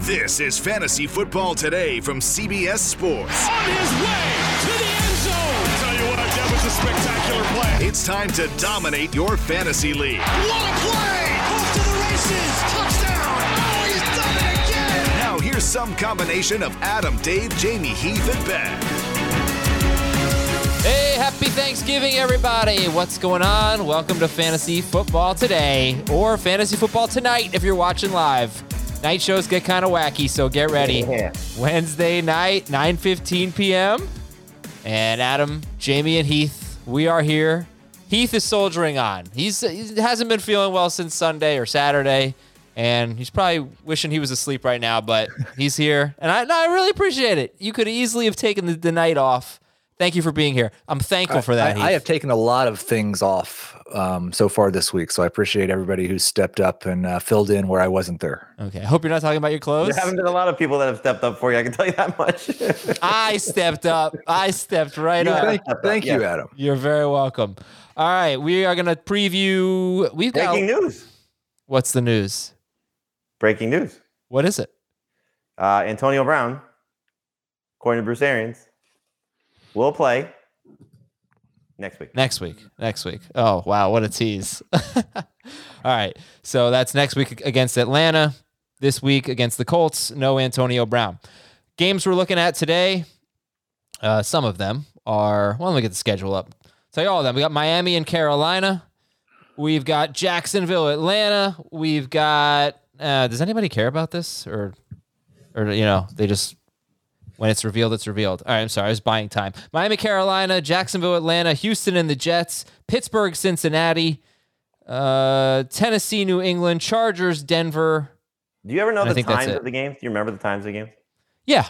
This is Fantasy Football Today from CBS Sports. On his way to the end zone. Tell you what, that was a spectacular play. It's time to dominate your fantasy league. What a play! Off to the races. Touchdown. Oh, he's done it again. Now here's some combination of Adam, Dave, Jamie, Heath, and Ben. Hey, happy Thanksgiving, everybody. What's going on? Welcome to Fantasy Football Today or Fantasy Football Tonight if you're watching live. Night shows get kind of wacky, so get ready. Yeah. Wednesday night, 9:15 p.m. And Adam, Jamie, and Heath, we are here. Heath is soldiering on. He's he hasn't been feeling well since Sunday or Saturday, and he's probably wishing he was asleep right now. But he's here, and I, I really appreciate it. You could easily have taken the, the night off. Thank you for being here. I'm thankful for that. I, I have taken a lot of things off um, so far this week, so I appreciate everybody who's stepped up and uh, filled in where I wasn't there. Okay. I hope you're not talking about your clothes. There haven't been a lot of people that have stepped up for you. I can tell you that much. I stepped up. I stepped right You up. have. Thank, up, thank you, yeah. Adam. You're very welcome. All right, we are going to preview. We've got Breaking news. what's the news? Breaking news. What is it? Uh, Antonio Brown, according to Bruce Arians, will play next week. Next week. Next week. Oh wow, what a tease! All right, so that's next week against Atlanta. This week against the Colts. No Antonio Brown. Games we're looking at today. Uh, some of them are. Well, let me get the schedule up. Tell you all of them. We got Miami and Carolina. We've got Jacksonville, Atlanta. We've got. Uh, does anybody care about this, or, or you know, they just when it's revealed, it's revealed. All right, I'm sorry, I was buying time. Miami, Carolina, Jacksonville, Atlanta, Houston, and the Jets, Pittsburgh, Cincinnati, uh, Tennessee, New England, Chargers, Denver. Do you ever know I the times of the games? Do you remember the times of the games? Yeah,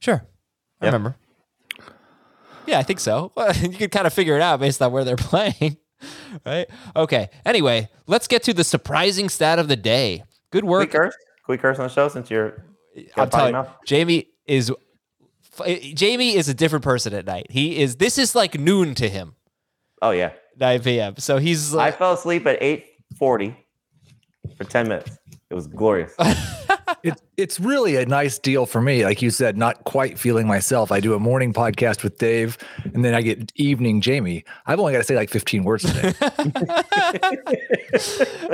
sure, I Yep. remember. Yeah, I think so. Well, you can kind of figure it out based on where they're playing, right? Okay. Anyway, let's get to the surprising stat of the day. Good Quick work. curse? Quick curse on the show since you're I'm telling you. Jamie is Eh, Jamie is a different person at night. He is. This is like noon to him. Oh yeah. 9 p.m. So he's I uh, fell asleep at 8:40 for 10 minutes. It was glorious. It's it's really a nice deal for me. Like you said, not quite feeling myself. I do a morning podcast with Dave, and then I get evening Jamie. I've only got to say like 15 words today.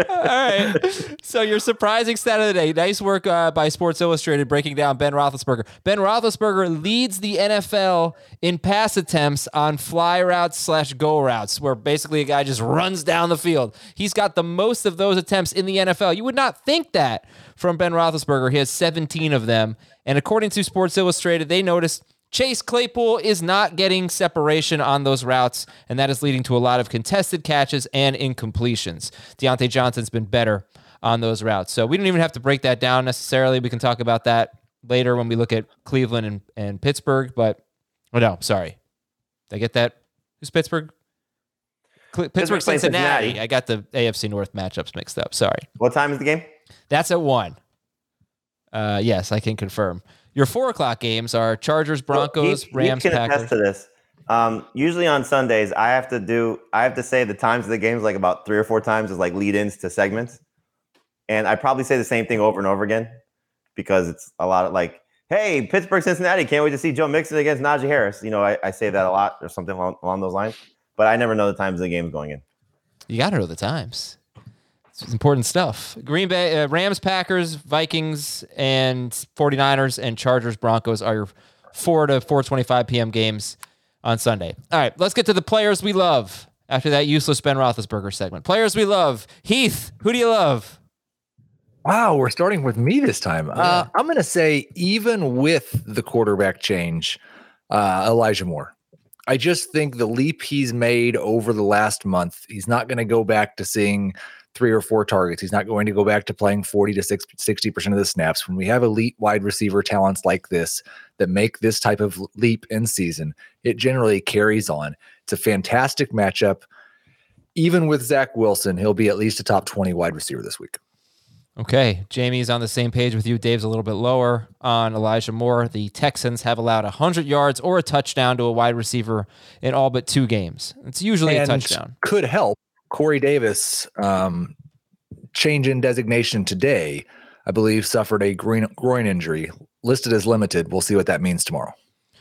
all right. So your surprising stat of the day. Nice work uh, by Sports Illustrated breaking down Ben Roethlisberger. Ben Roethlisberger leads the NFL in pass attempts on fly routes slash go routes, where basically a guy just runs down the field. He's got the most of those attempts in the NFL. You would not think that from Ben Roethlisberger. He has 17 of them. And according to Sports Illustrated, they noticed Chase Claypool is not getting separation on those routes, and that is leading to a lot of contested catches and incompletions. Diontae Johnson's been better on those routes. So we don't even have to break that down necessarily. We can talk about that later when we look at Cleveland and, and Pittsburgh. But, oh no, sorry. Did I get that? Who's Pittsburgh? Cle- Pittsburgh, Cincinnati. Cincinnati. I got the AFC North matchups mixed up. Sorry. what time is the game? That's at one. Uh, yes, I can confirm. Your four o'clock games are Chargers, Broncos, He- he Rams, can Packers. attest to this. Um, usually on Sundays, I have to do. I have to say the times of the games like about three or four times as like lead-ins to segments, and I probably say the same thing over and over again because it's a lot of like, "Hey, Pittsburgh, Cincinnati, can't wait to see Joe Mixon against Najee Harris." You know, I, I say that a lot or something along, along those lines, but I never know the times of the games going in. You got to know the times. It's important stuff. Green Bay, uh, Rams, Packers, Vikings, and 49ers and Chargers, Broncos are your 4 to 4:25 p.m. games on Sunday. All right, let's get to the players we love after that useless Ben Roethlisberger segment. Players we love. Heath, who do you love? Wow, we're starting with me this time. Uh, I'm going to say, even with the quarterback change, uh, Elijah Moore. I just think the leap he's made over the last month, he's not going to go back to seeing three or four targets. He's not going to go back to playing 40 to 60% of the snaps. When we have elite wide receiver talents like this that make this type of leap in season, it generally carries on. It's a fantastic matchup. Even with Zach Wilson, he'll be at least a top 20 wide receiver this week. Okay, Jamie's on the same page with you. Dave's a little bit lower on Elijah Moore. The Texans have allowed 100 yards or a touchdown to a wide receiver in all but two games. It's usually And a touchdown. Could help. Corey Davis, um, change in designation today, I believe suffered a groin, groin injury, listed as limited. We'll see what that means tomorrow,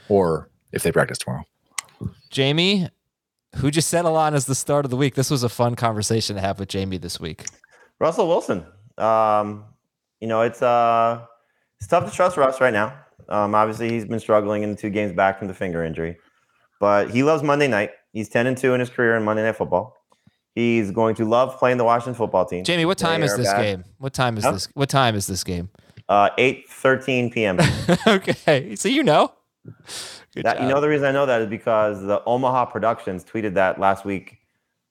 or if they practice tomorrow. Jamie, who just you settle on as the start of the week? This was a fun conversation to have with Jamie this week. Russell Wilson. Um, you know, it's uh, it's tough to trust Russ right now. Um, obviously, he's been struggling in the two games back from the finger injury, but he loves Monday night. He's ten and two in his career in Monday Night Football. He's going to love playing the Washington Football Team. Jamie, what They time is this game? What time is Huh? this? What time is this game? Uh, eight thirteen p.m. okay, so you know. That, you know the reason I know that is because the Omaha Productions tweeted that last week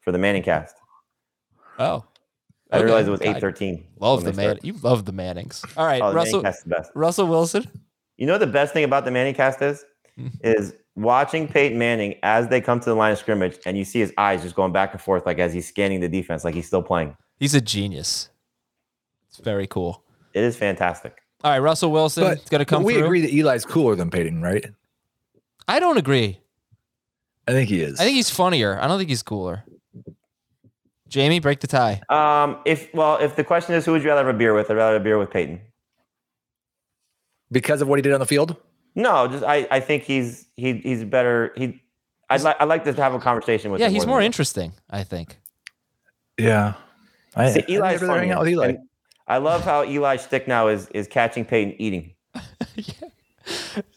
for the Manning cast. Oh, I Okay. didn't it was eight thirteen. Love the man. You love the Mannings. All right, Oh, Russell. Manning the best. Russell Wilson. You know the best thing about the Manning cast is is watching Peyton Manning as they come to the line of scrimmage and you see his eyes just going back and forth like as he's scanning the defense like he's still playing. He's a genius. It's very cool. It is fantastic. All right, Russell Wilson But, is going to come we through. agree that Eli's cooler than Peyton, right? I don't agree. I think he is. I think he's funnier. I don't think he's cooler. Jamie, break the tie. Um, if well, if the question is who would you rather have a beer with, I'd rather have a beer with Peyton. because of what he did on the field. No, just I, I think he's he he's better. He I'd like I'd like to have a conversation with Yeah, him he's than more interesting. I think. Yeah, I, See, I'd Eli's funny. out with Eli. and I love how Eli's stick now is is catching Peyton eating. Yeah.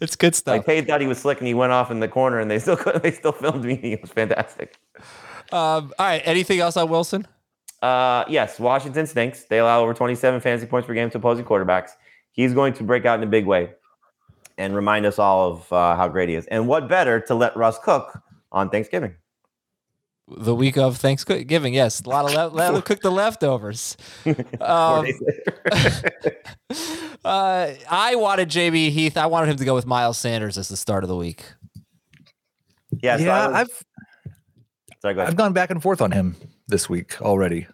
It's good stuff. Like Peyton thought he was slick and he went off in the corner and they still they still filmed me eating. It was fantastic. Um, all right. Anything else on Wilson? Uh, yes, Washington stinks. They allow over 27 fantasy points per game to opposing quarterbacks. He's going to break out in a big way and remind us all of uh, how great he is. And what better to let Russ cook on Thanksgiving? The week of Thanksgiving. Yes, a lot of le- let him cook the leftovers. Um, uh, I wanted JB Heath. I wanted him to go with Miles Sanders as the start of the week. yeah, so I yeah, was- I've sorry, go. I've gone back and forth on him this week already.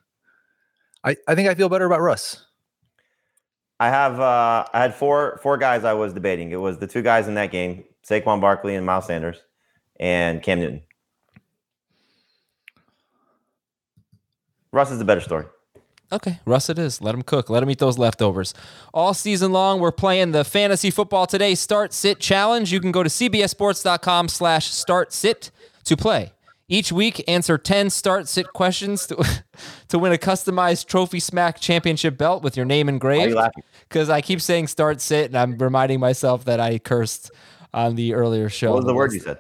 I, I think I feel better about Russ. I have uh, I had four four guys I was debating. It was the two guys in that game, Saquon Barkley and Miles Sanders, and Cam Newton. Russ is the better story. Okay, Russ, it is. Let him cook. Let him eat those leftovers. All season long, we're playing the Fantasy Football Today Start Sit Challenge. You can go to cbssports.com slash start sit to play. Each week, answer 10 start sit questions to, to win a customized Trophy Smack Championship belt with your name Why are engraved. you laughing? Because I keep saying start sit, and I'm reminding myself that I cursed on the earlier show. What was the word you said?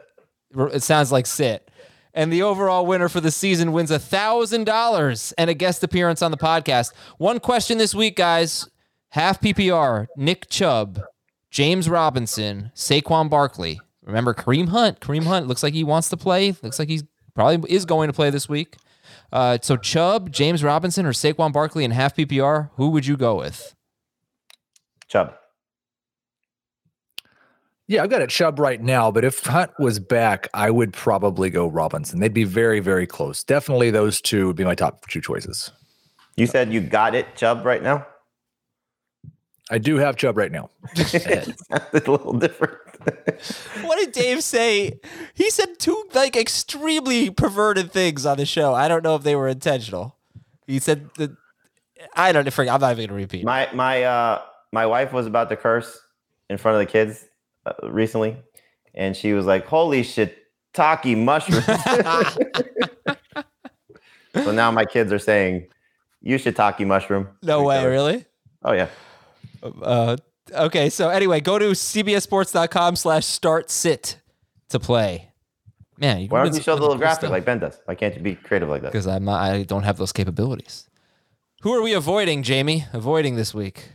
It sounds like sit. And the overall winner for the season wins $1,000 and a guest appearance on the podcast. One question this week, guys. Half PPR, Nick Chubb, James Robinson, Saquon Barkley. Remember Kareem Hunt. Kareem Hunt looks like he wants to play. Looks like he's probably is going to play this week. Uh, so Chubb, James Robinson, or Saquon Barkley in half PPR, who would you go with? Chubb. Yeah, I've got a Chubb right now, but if Hunt was back, I would probably go Robinson. They'd be very, very close. Definitely those two would be my top two choices. You said you got it, Chubb, right now. I do have Chubb right now. It's a little different. What did Dave say? He said two like extremely perverted things on the show. I don't know if they were intentional. He said that I don't know. I'm not even gonna repeat. my my uh my wife was about to curse in front of the kids uh, recently, and she was like, "Holy shit, taki mushrooms!" so now my kids are saying You shiitake mushroom. No way, really? Oh yeah. Uh, okay, so anyway, go to cbssports.com slash start sit to play. Man, Why don't you show the little graphic like Ben does? Why can't you be creative like that? Because I'm not, I don't have those capabilities. Who are we avoiding, Jamie? Avoiding this week?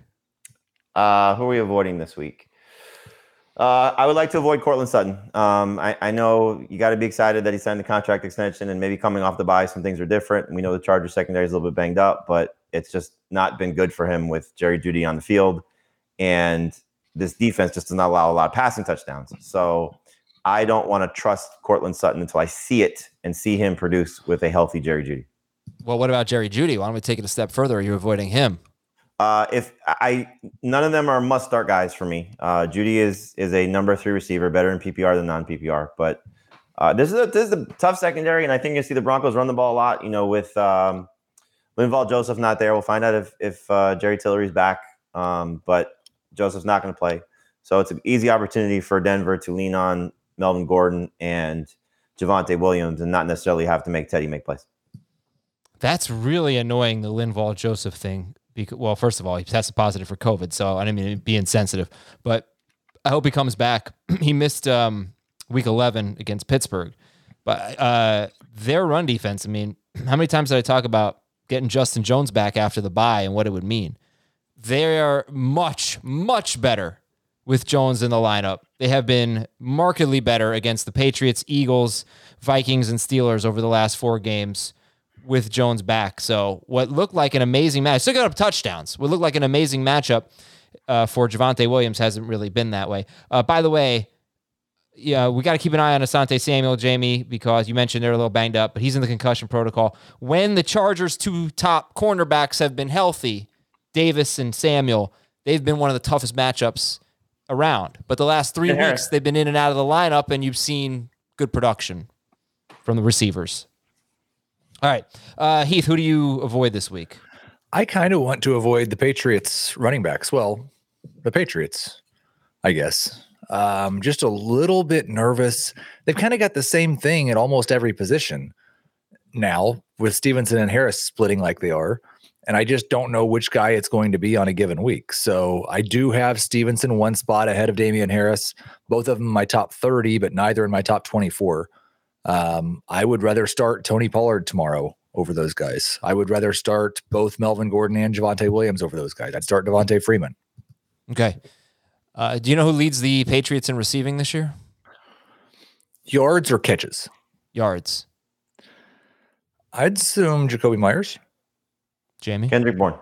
Uh, who are we avoiding this week? Uh, I would like to avoid Courtland Sutton. Um, I, I know you got to be excited that he signed the contract extension and maybe coming off the bye, some things are different. We know the Chargers secondary is a little bit banged up, but it's just not been good for him with Jerry Jeudy on the field. And this defense just does not allow a lot of passing touchdowns. So I don't want to trust Courtland Sutton until I see it and see him produce with a healthy Jerry Jeudy. Well, what about Jerry Jeudy? Why don't we take it a step further? Are you avoiding him? Uh, if I none of them are must start guys for me. Uh, Jeudy is is a number three receiver, better in PPR than non PPR. But uh, this is a this is a tough secondary, and I think you see the Broncos run the ball a lot. You know, with um, Linval Joseph not there, we'll find out if if uh, Jerry Tillery's back. Um, but Joseph's not going to play, so it's an easy opportunity for Denver to lean on Melvin Gordon and Javonte Williams, and not necessarily have to make Teddy make plays. That's really annoying, the Linval Joseph thing. Because, well, first of all, he tested positive for COVID, so I didn't mean to be insensitive, but I hope he comes back. he missed um, week 11 against Pittsburgh, but uh, their run defense, I mean, how many times did I talk about getting Justin Jones back after the bye and what it would mean? They are much, much better with Jones in the lineup. They have been markedly better against the Patriots, Eagles, Vikings, and Steelers over the last four games with Jones back. So what looked like an amazing match, still got up touchdowns. What looked like an amazing matchup uh, for Javonte Williams hasn't really been that way. Uh, by the way, yeah, we got to keep an eye on Asante Samuel, Jamie, because you mentioned they're a little banged up, but he's in the concussion protocol. When the Chargers' two top cornerbacks have been healthy, Davis and Samuel, they've been one of the toughest matchups around. But the last three Yeah. weeks, they've been in and out of the lineup, and you've seen good production from the receivers. All right, uh, Heath, who do you avoid this week? I kind of want to avoid the Patriots running backs. Well, the Patriots, I guess. Um, just a little bit nervous. They've kind of got the same thing at almost every position now with Stevenson and Harris splitting like they are. And I just don't know which guy it's going to be on a given week. So I do have Stevenson one spot ahead of Damien Harris, both of them my top 30, but neither in my top 24. Um, I would rather start Tony Pollard tomorrow over those guys. I would rather start both Melvin Gordon and Javonte Williams over those guys. I'd start Devonta Freeman. Okay. Uh, do you know who leads the Patriots in receiving this year? Yards or catches? Yards. I'd assume Jakobi Meyers. Jamie? Kendrick Bourne.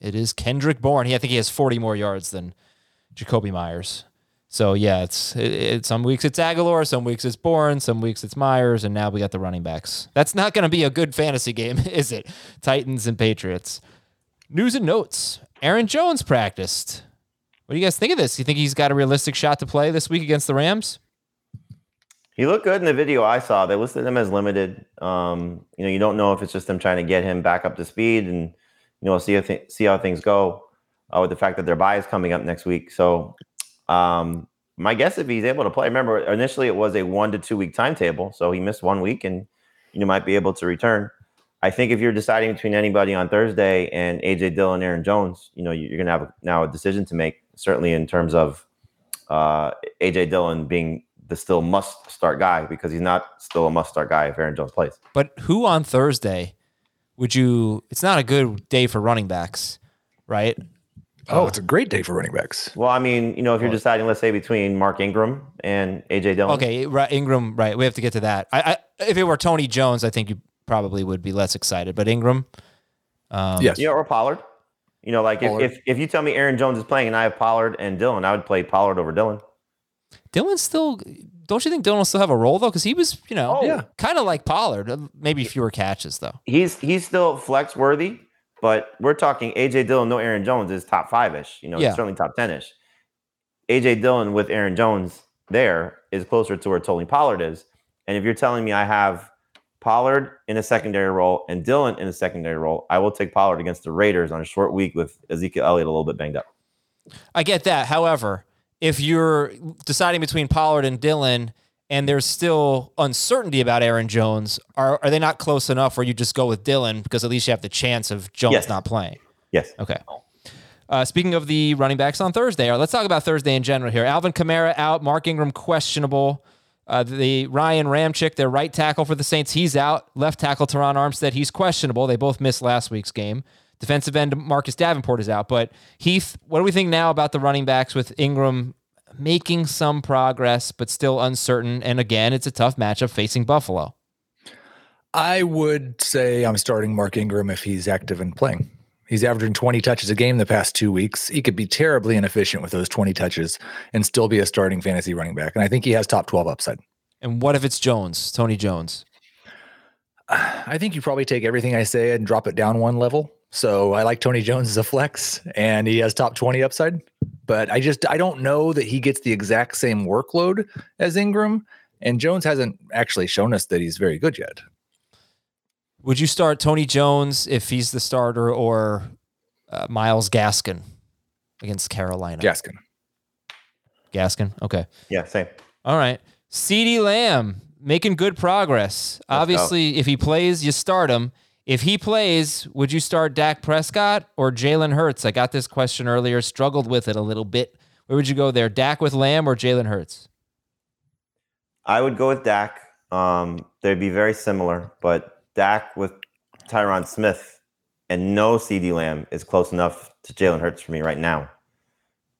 It is Kendrick Bourne. He, I think he has 40 more yards than Jakobi Meyers. So yeah, it's it, it, some weeks it's Agholor, some weeks it's Bourne, some weeks it's Meyers, and now we got the running backs. That's not going to be a good fantasy game, is it? Titans and Patriots. News and notes. Aaron Jones practiced. What do you guys think of this? You think he's got a realistic shot to play this week against the Rams? He looked good in the video I saw. They listed him as limited. Um, you know, you don't know if it's just them trying to get him back up to speed, and you know, see how th- see how things go uh, with the fact that their bye is coming up next week. So, um, my guess if he's able to play. Remember, initially it was a one to two week timetable, so he missed one week, and you might be able to return. I think if you're deciding between anybody on Thursday and AJ Dillon, Aaron Jones, you know, you're going to have now a decision to make. Certainly in terms of uh, AJ Dillon being the still must start guy because he's not still a must start guy if Aaron Jones plays. But who on Thursday would you? It's not a good day for running backs, right? Oh, it's a great day for running backs. Well, I mean, you know, if you're deciding, let's say, between Mark Ingram and AJ Dillon. Okay, right, Ingram. Right, we have to get to that. I, I if it were Tony Jones, I think you probably would be less excited. But Ingram, um, yes. Yeah, or Pollard. You know, like if, if if you tell me Aaron Jones is playing and I have Pollard and Dillon, I would play Pollard over Dillon. Dylan still. Don't you think Dillon will still have a role though? Because he was, you know, Oh. Yeah. kind of like Pollard. uh, Maybe fewer catches though. He's he's still flex worthy, but we're talking AJ Dillon, no Aaron Jones is top five ish. You know, Yeah. certainly top ten ish. AJ Dillon with Aaron Jones there is closer to where Tony Pollard is. And if you're telling me I have Pollard in a secondary role and Dillon in a secondary role, I will take Pollard against the Raiders on a short week with Ezekiel Elliott a little bit banged up. I get that. However, if you're deciding between Pollard and Dillon, and there's still uncertainty about Aaron Jones, are are they not close enough where you just go with Dillon because at least you have the chance of Jones Yes. not playing? Yes. Okay. Uh, speaking of the running backs on Thursday, right, let's talk about Thursday in general here. Alvin Kamara out, Mark Ingram questionable. Uh, the Ryan Ramczyk, their right tackle for the Saints, he's out. Left tackle Terron Armstead, he's questionable. They both missed last week's game. Defensive end Marcus Davenport is out. But Heath, what do we think now about the running backs with Ingram making some progress, but still uncertain? And again, it's a tough matchup facing Buffalo. I would say I'm starting Mark Ingram if he's active and playing. He's averaging 20 touches a game the past two weeks. He could be terribly inefficient with those 20 touches and still be a starting fantasy running back. And I think he has top 12 upside. And what if it's Jones, Tony Jones? I think you probably take everything I say and drop it down one level. So I like Tony Jones as a flex and he has top 20 upside. But I just I don't know that he gets the exact same workload as Ingram. And Jones hasn't actually shown us that he's very good yet. Would you start Tony Jones if he's the starter or uh, Myles Gaskin against Carolina? Gaskin. Gaskin. Okay. Yeah. Same. All right. CeeDee Lamb making good progress. Obviously, if he plays, you start him. If he plays, would you start Dak Prescott or Jalen Hurts? I got this question earlier, struggled with it a little bit. Where would you go there? Dak with Lamb or Jalen Hurts? I would go with Dak. Um, they'd be very similar, but Dak with Tyron Smith and no CeeDee Lamb is close enough to Jalen Hurts for me right now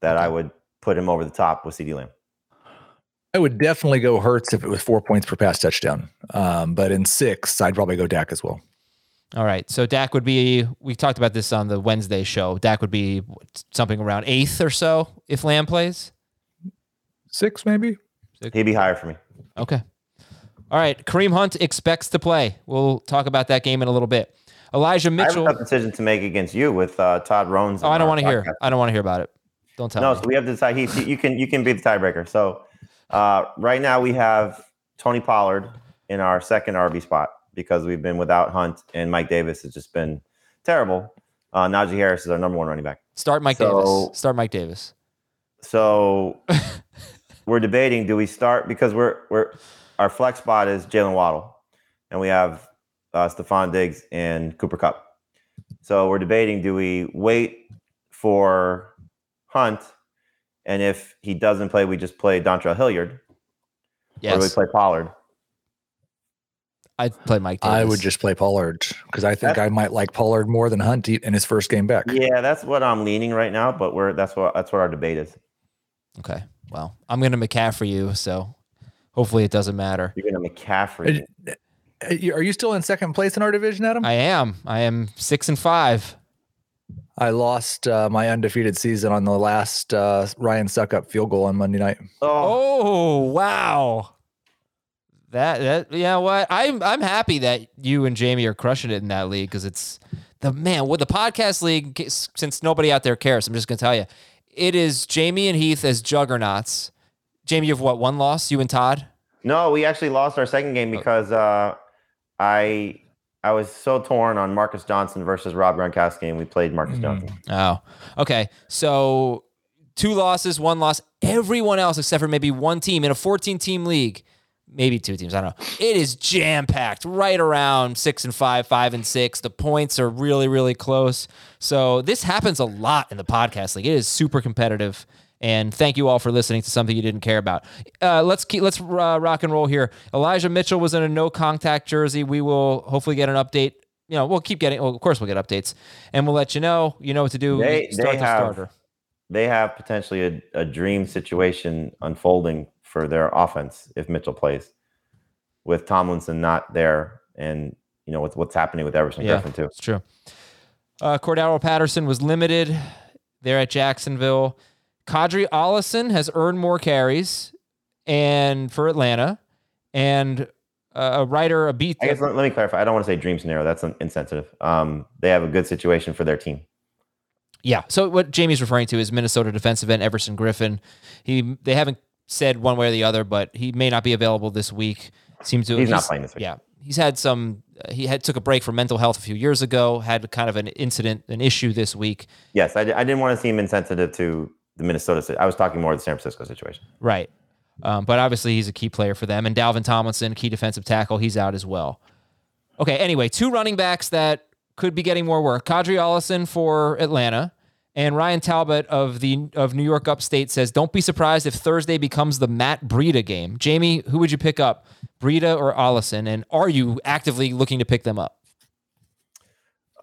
that I would put him over the top with CeeDee Lamb. I would definitely go Hurts if it was four points per pass touchdown. Um, but in six, I'd probably go Dak as well. All right. So Dak would be, we talked about this on the Wednesday show. Dak would be something around eighth or so if Lamb plays. Six, maybe. He'd be higher for me. Okay. All right. Kareem Hunt expects to play. We'll talk about that game in a little bit. Elijah Mitchell. I have Mitchell. a tough decision to make against you with uh, Todd Rones. Oh, I don't want to hear. I don't want to hear about it. Don't tell No, me. so we have to decide. He, you can you can be the tiebreaker. So uh, right now we have Tony Pollard in our second RB spot because we've been without Hunt and Mike Davis has just been terrible. Uh, Najee Harris is our number one running back. Start Mike So- Davis. Start Mike Davis. So we're debating: do we start because we're we're our flex spot is Jaylen Waddle, and we have uh, Stefon Diggs and Cooper Kupp. So we're debating: do we wait for Hunt, and if he doesn't play, we just play Dontrell Hilliard, or do we play Pollard? I'd play Mike Davis. I would just play Pollard because I think That's- I might like Pollard more than Hunt in his first game back. Yeah, that's what I'm leaning right now. But we're that's what that's what our debate is. Okay. Well, I'm going to McCaffrey you, so hopefully it doesn't matter. You're gonna McCaffrey. Uh, uh, you- Are you still in second place in our division, Adam? I am. I am six and five. I lost uh, my undefeated season on the last uh, Ryan Succop field goal on Monday night. Oh, Oh wow. That that yeah. What I'm I'm happy that you and Jamie are crushing it in that league because it's the man with the podcast league. Since nobody out there cares, I'm just gonna tell you, it is Jamie and Heath as juggernauts. Jamie, you have what one loss? You and Todd. No, we actually lost our second game because uh, I I was so torn on Marcus Johnson versus Rob Gronkowski, and we played Marcus Johnson. Oh, okay. So two losses, one loss. Everyone else except for maybe one team in a 14 team league, maybe two teams. I don't know. It is jam packed right around six and five, five and six. The points are really, really close. So this happens a lot in the podcast league. It is super competitive. And thank you all for listening to something you didn't care about. Uh, let's keep let's uh, rock and roll here. Elijah Mitchell was in a no contact jersey. We will hopefully get an update. You know, we'll keep getting. Well, of course, we'll get updates, and we'll let you know. You know what to do. They Start they the have starter. they have potentially a, a dream situation unfolding for their offense if Mitchell plays, with Tomlinson not there, and you know with what's happening with Everson Yeah. Griffen too. It's true. Uh, Cordarrelle Patterson was limited there at Jacksonville. Qadree Ollison has earned more carries, and for Atlanta, and uh, a writer, a beat. I guess let, let me clarify. I don't want to say dream scenario. That's insensitive. Um, they have a good situation for their team. Yeah. So what Jamie's referring to is Minnesota defensive end Everson Griffen. He they haven't said one way or the other, but he may not be available this week. Seems to He's not playing this week. Yeah, he's had some. uh, He had took a break from mental health a few years ago. Had kind of an incident, an issue this week. Yes, I, I didn't want to seem insensitive to the Minnesota. I was talking more of the San Francisco situation. Right. Um, but obviously, he's a key player for them. And Dalvin Tomlinson, key defensive tackle, he's out as well. Okay, anyway, two running backs that could be getting more work. Qadree Ollison for Atlanta. And Ryan Talbot of the of New York Upstate says, "Don't be surprised if Thursday becomes the Matt Breida game." Jamie, who would you pick up, Breida or Ollison? And are you actively looking to pick them up?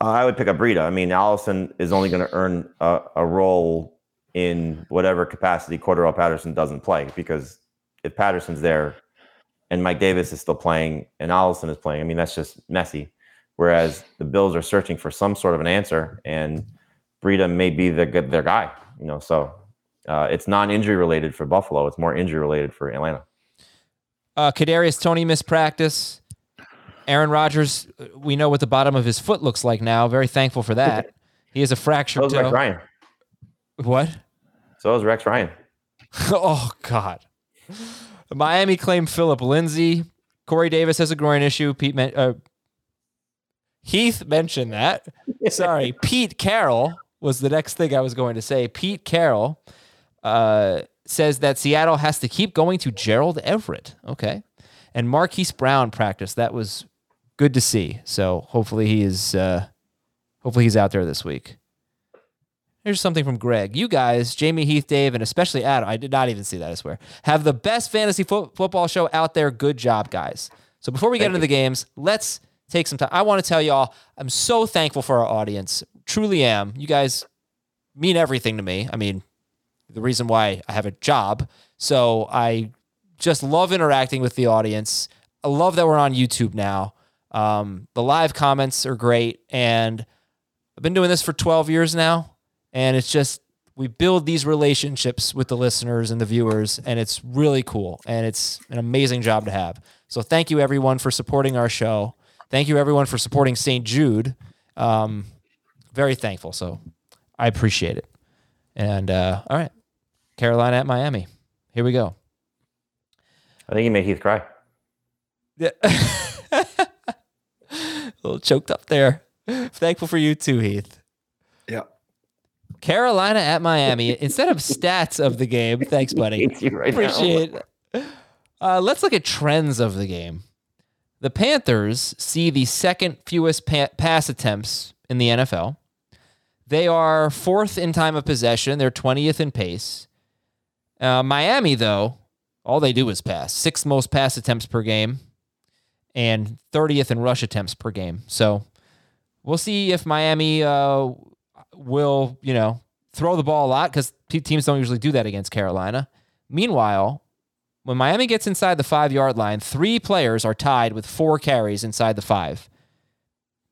I would pick up Breida. I mean, Ollison is only going to earn a, a, role in whatever capacity Cordarrelle Patterson doesn't play because if Patterson's there and Mike Davis is still playing and Ollison is playing, I mean, that's just messy. Whereas the Bills are searching for some sort of an answer, and Breida may be the, their guy. You know, so uh, it's non-injury related for Buffalo. It's more injury related for Atlanta. Uh, Kadarius Toney missed practice. Aaron Rodgers, we know what the bottom of his foot looks like now. Very thankful for that. He has a fractured so toe. Rex Ryan. What? So is Rex Ryan. oh God. Miami claimed Phillip Lindsay. Corey Davis has a groin issue. Pete uh, Heath mentioned that. Sorry, Pete Carroll was the next thing I was going to say. Pete Carroll uh, says that Seattle has to keep going to Gerald Everett. Okay, and Marquise Brown practice. That was good to see. So hopefully he is. Uh, hopefully he's out there this week. Here's something from Greg. You guys, Jamie, Heath, Dave, and especially Adam, I did not even see that, I swear, have the best fantasy fo- football show out there. Good job, guys. So before we get Thank into you. the games, let's take some time. I want to tell y'all, I'm so thankful for our audience. Truly am. You guys mean everything to me. I mean, the reason why I have a job. So I just love interacting with the audience. I love that we're on YouTube now. Um, the live comments are great. And I've been doing this for 12 years now. And it's just, we build these relationships with the listeners and the viewers, and it's really cool. And it's an amazing job to have. So thank you, everyone, for supporting our show. Thank you, everyone, for supporting St. Jude. Um, very thankful. So I appreciate it. And uh, all right, Carolina at Miami. Here we go. I think you made Heath cry. Yeah. a little choked up there. Thankful for you too, Heath. Yeah. Carolina at Miami. Instead of stats of the game, thanks, buddy. Right Appreciate it. Uh, let's look at trends of the game. The Panthers see the second fewest pa- pass attempts in the NFL. They are fourth in time of possession. They're 20th in pace. Uh, Miami, though, all they do is pass. Sixth most pass attempts per game and 30th in rush attempts per game. So we'll see if Miami uh, will, you know, throw the ball a lot because teams don't usually do that against Carolina. Meanwhile, when Miami gets inside the five yard line, three players are tied with four carries inside the five.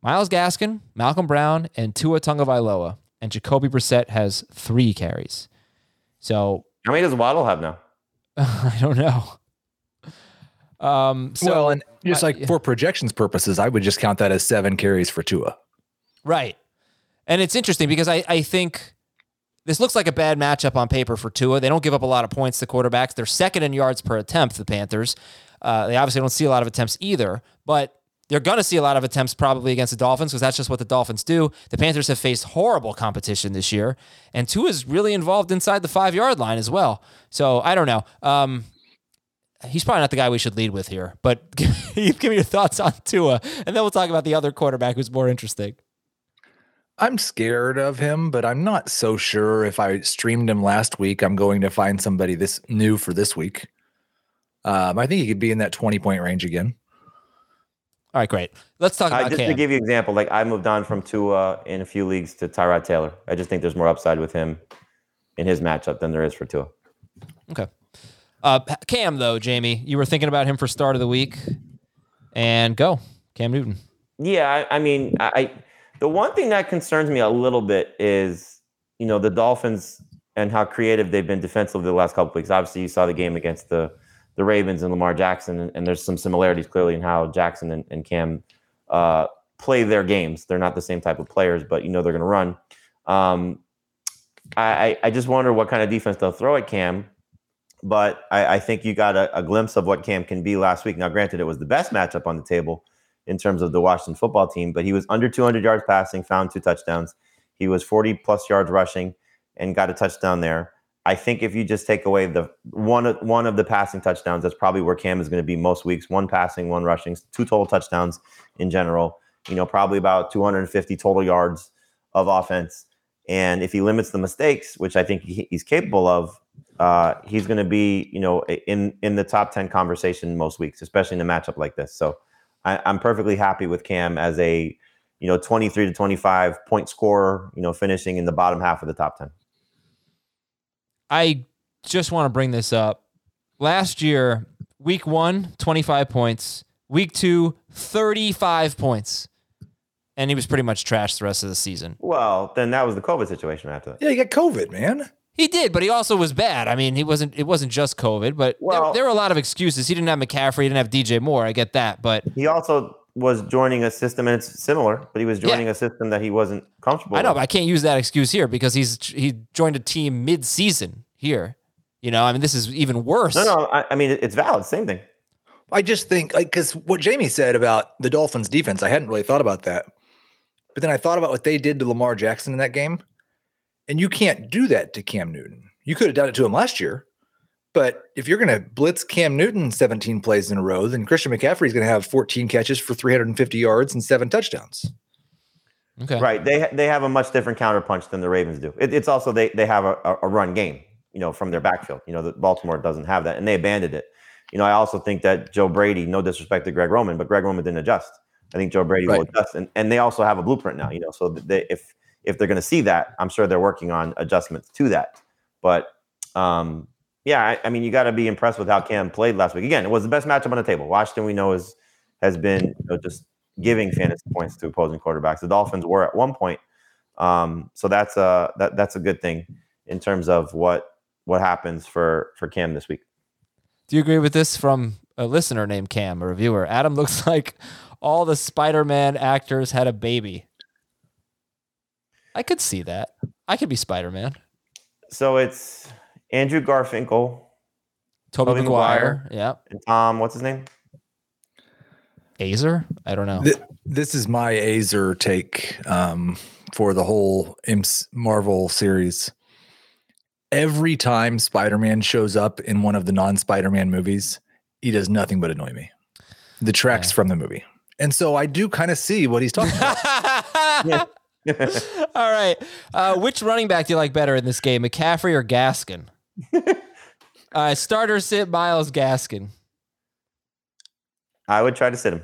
Myles Gaskin, Malcolm Brown, and Tua Tagovailoa. And Jacoby Brissett has three carries. So how many does Waddle have now? I don't know. Um, so, well, and just like for projections purposes, I would just count that as seven carries for Tua. Right. And it's interesting because I, I think this looks like a bad matchup on paper for Tua. They don't give up a lot of points to quarterbacks. They're second in yards per attempt, the Panthers. Uh, they obviously don't see a lot of attempts either, but they're going to see a lot of attempts probably against the Dolphins because that's just what the Dolphins do. The Panthers have faced horrible competition this year, and Tua is really involved inside the five yard line as well. So I don't know. Um, he's probably not the guy we should lead with here, but give me your thoughts on Tua, and then we'll talk about the other quarterback who's more interesting. I'm scared of him, but I'm not so sure if I streamed him last week, I'm going to find somebody this new for this week. Um, I think he could be in that 20 point range again. All right, great. Let's talk about uh, just Cam. to give you an example. Like I moved on from Tua in a few leagues to Tyrod Taylor. I just think there's more upside with him in his matchup than there is for Tua. Okay. Uh, Cam though, Jamie, you were thinking about him for start of the week, and go Cam Newton. Yeah, I, I mean, I the one thing that concerns me a little bit is, you know, the Dolphins and how creative they've been defensively the last couple weeks. Obviously, you saw the game against the the Ravens and Lamar Jackson, and, and there's some similarities clearly in how Jackson and, and Cam uh, play their games. They're not the same type of players, but you know they're going to run. Um, I, I just wonder what kind of defense they'll throw at Cam. But I, I think you got a, a, glimpse of what Cam can be last week. Now, granted, it was the best matchup on the table in terms of the Washington football team, but he was under 200 yards passing, found two touchdowns. He was 40 plus yards rushing and got a touchdown there. I think if you just take away the one one of the passing touchdowns, that's probably where Cam is going to be most weeks. One passing, one rushing, two total touchdowns in general. You know, probably about 250 total yards of offense. And if he limits the mistakes, which I think he's capable of, uh, he's going to be, you know, in in the top 10 conversation most weeks, especially in a matchup like this. So I, I'm perfectly happy with Cam as a, you know, 23 to 25 point scorer, you know, finishing in the bottom half of the top 10. I just want to bring this up. Last year, week one, 25 points. Week two, 35 points. And he was pretty much trashed the rest of the season. Well, then that was the COVID situation after that. Yeah, you got COVID, man. He did, but he also was bad. I mean, he wasn't. It wasn't just COVID, but Well- there, there were a lot of excuses. He didn't have McCaffrey. He didn't have DJ Moore. I get that, but He also was joining a system, and it's similar, but he was joining a system that he wasn't comfortable. I know, with. but I can't use that excuse here because he's he joined a team mid-season here. You know, I mean, this is even worse. No, no, I, I mean it's valid. Same thing. I just think like because what Jamie said about the Dolphins defense, I hadn't really thought about that. But then I thought about what they did to Lamar Jackson in that game. And you can't do that to Cam Newton. You could have done it to him last year. But if you're going to blitz Cam Newton 17 plays in a row, then Christian McCaffrey is going to have 14 catches for 350 yards and seven touchdowns. Okay. Right. They they have a much different counterpunch than the Ravens do. It, it's also they they have a, a- a run game, you know, from their backfield. You know, that Baltimore doesn't have that, and they abandoned it. You know, I also think that Joe Brady, no disrespect to Greg Roman, but Greg Roman didn't adjust. I think Joe Brady will adjust, and, and they also have a blueprint now. You know, so they, if if they're going to see that, I'm sure they're working on adjustments to that. But um, yeah, I, I mean, you got to be impressed with how Cam played last week. Again, it was the best matchup on the table. Washington, we know, is has been you know, just giving fantasy points to opposing quarterbacks. The Dolphins were at one point, um, so that's a that, that's a good thing in terms of what what happens for for Cam this week. Do you agree with this from a listener named Cam, a reviewer? Adam looks like all the Spider-Man actors had a baby. I could see that. I could be Spider-Man. So it's Andrew Garfinkel Toby, Tobey Maguire. Maguire. Yeah. and Tom. What's his name? Azer? I don't know. Th- this is my Azer take um, for the whole IMS Marvel series. Every time Spider Man shows up in one of the non Spider Man movies, he does nothing but annoy me. The tracks from the movie. And so I do kind of see what he's talking about. All right. Uh, which running back do you like better in this game, McCaffrey or Gaskin? uh, starter sit Myles Gaskin. I would try to sit him.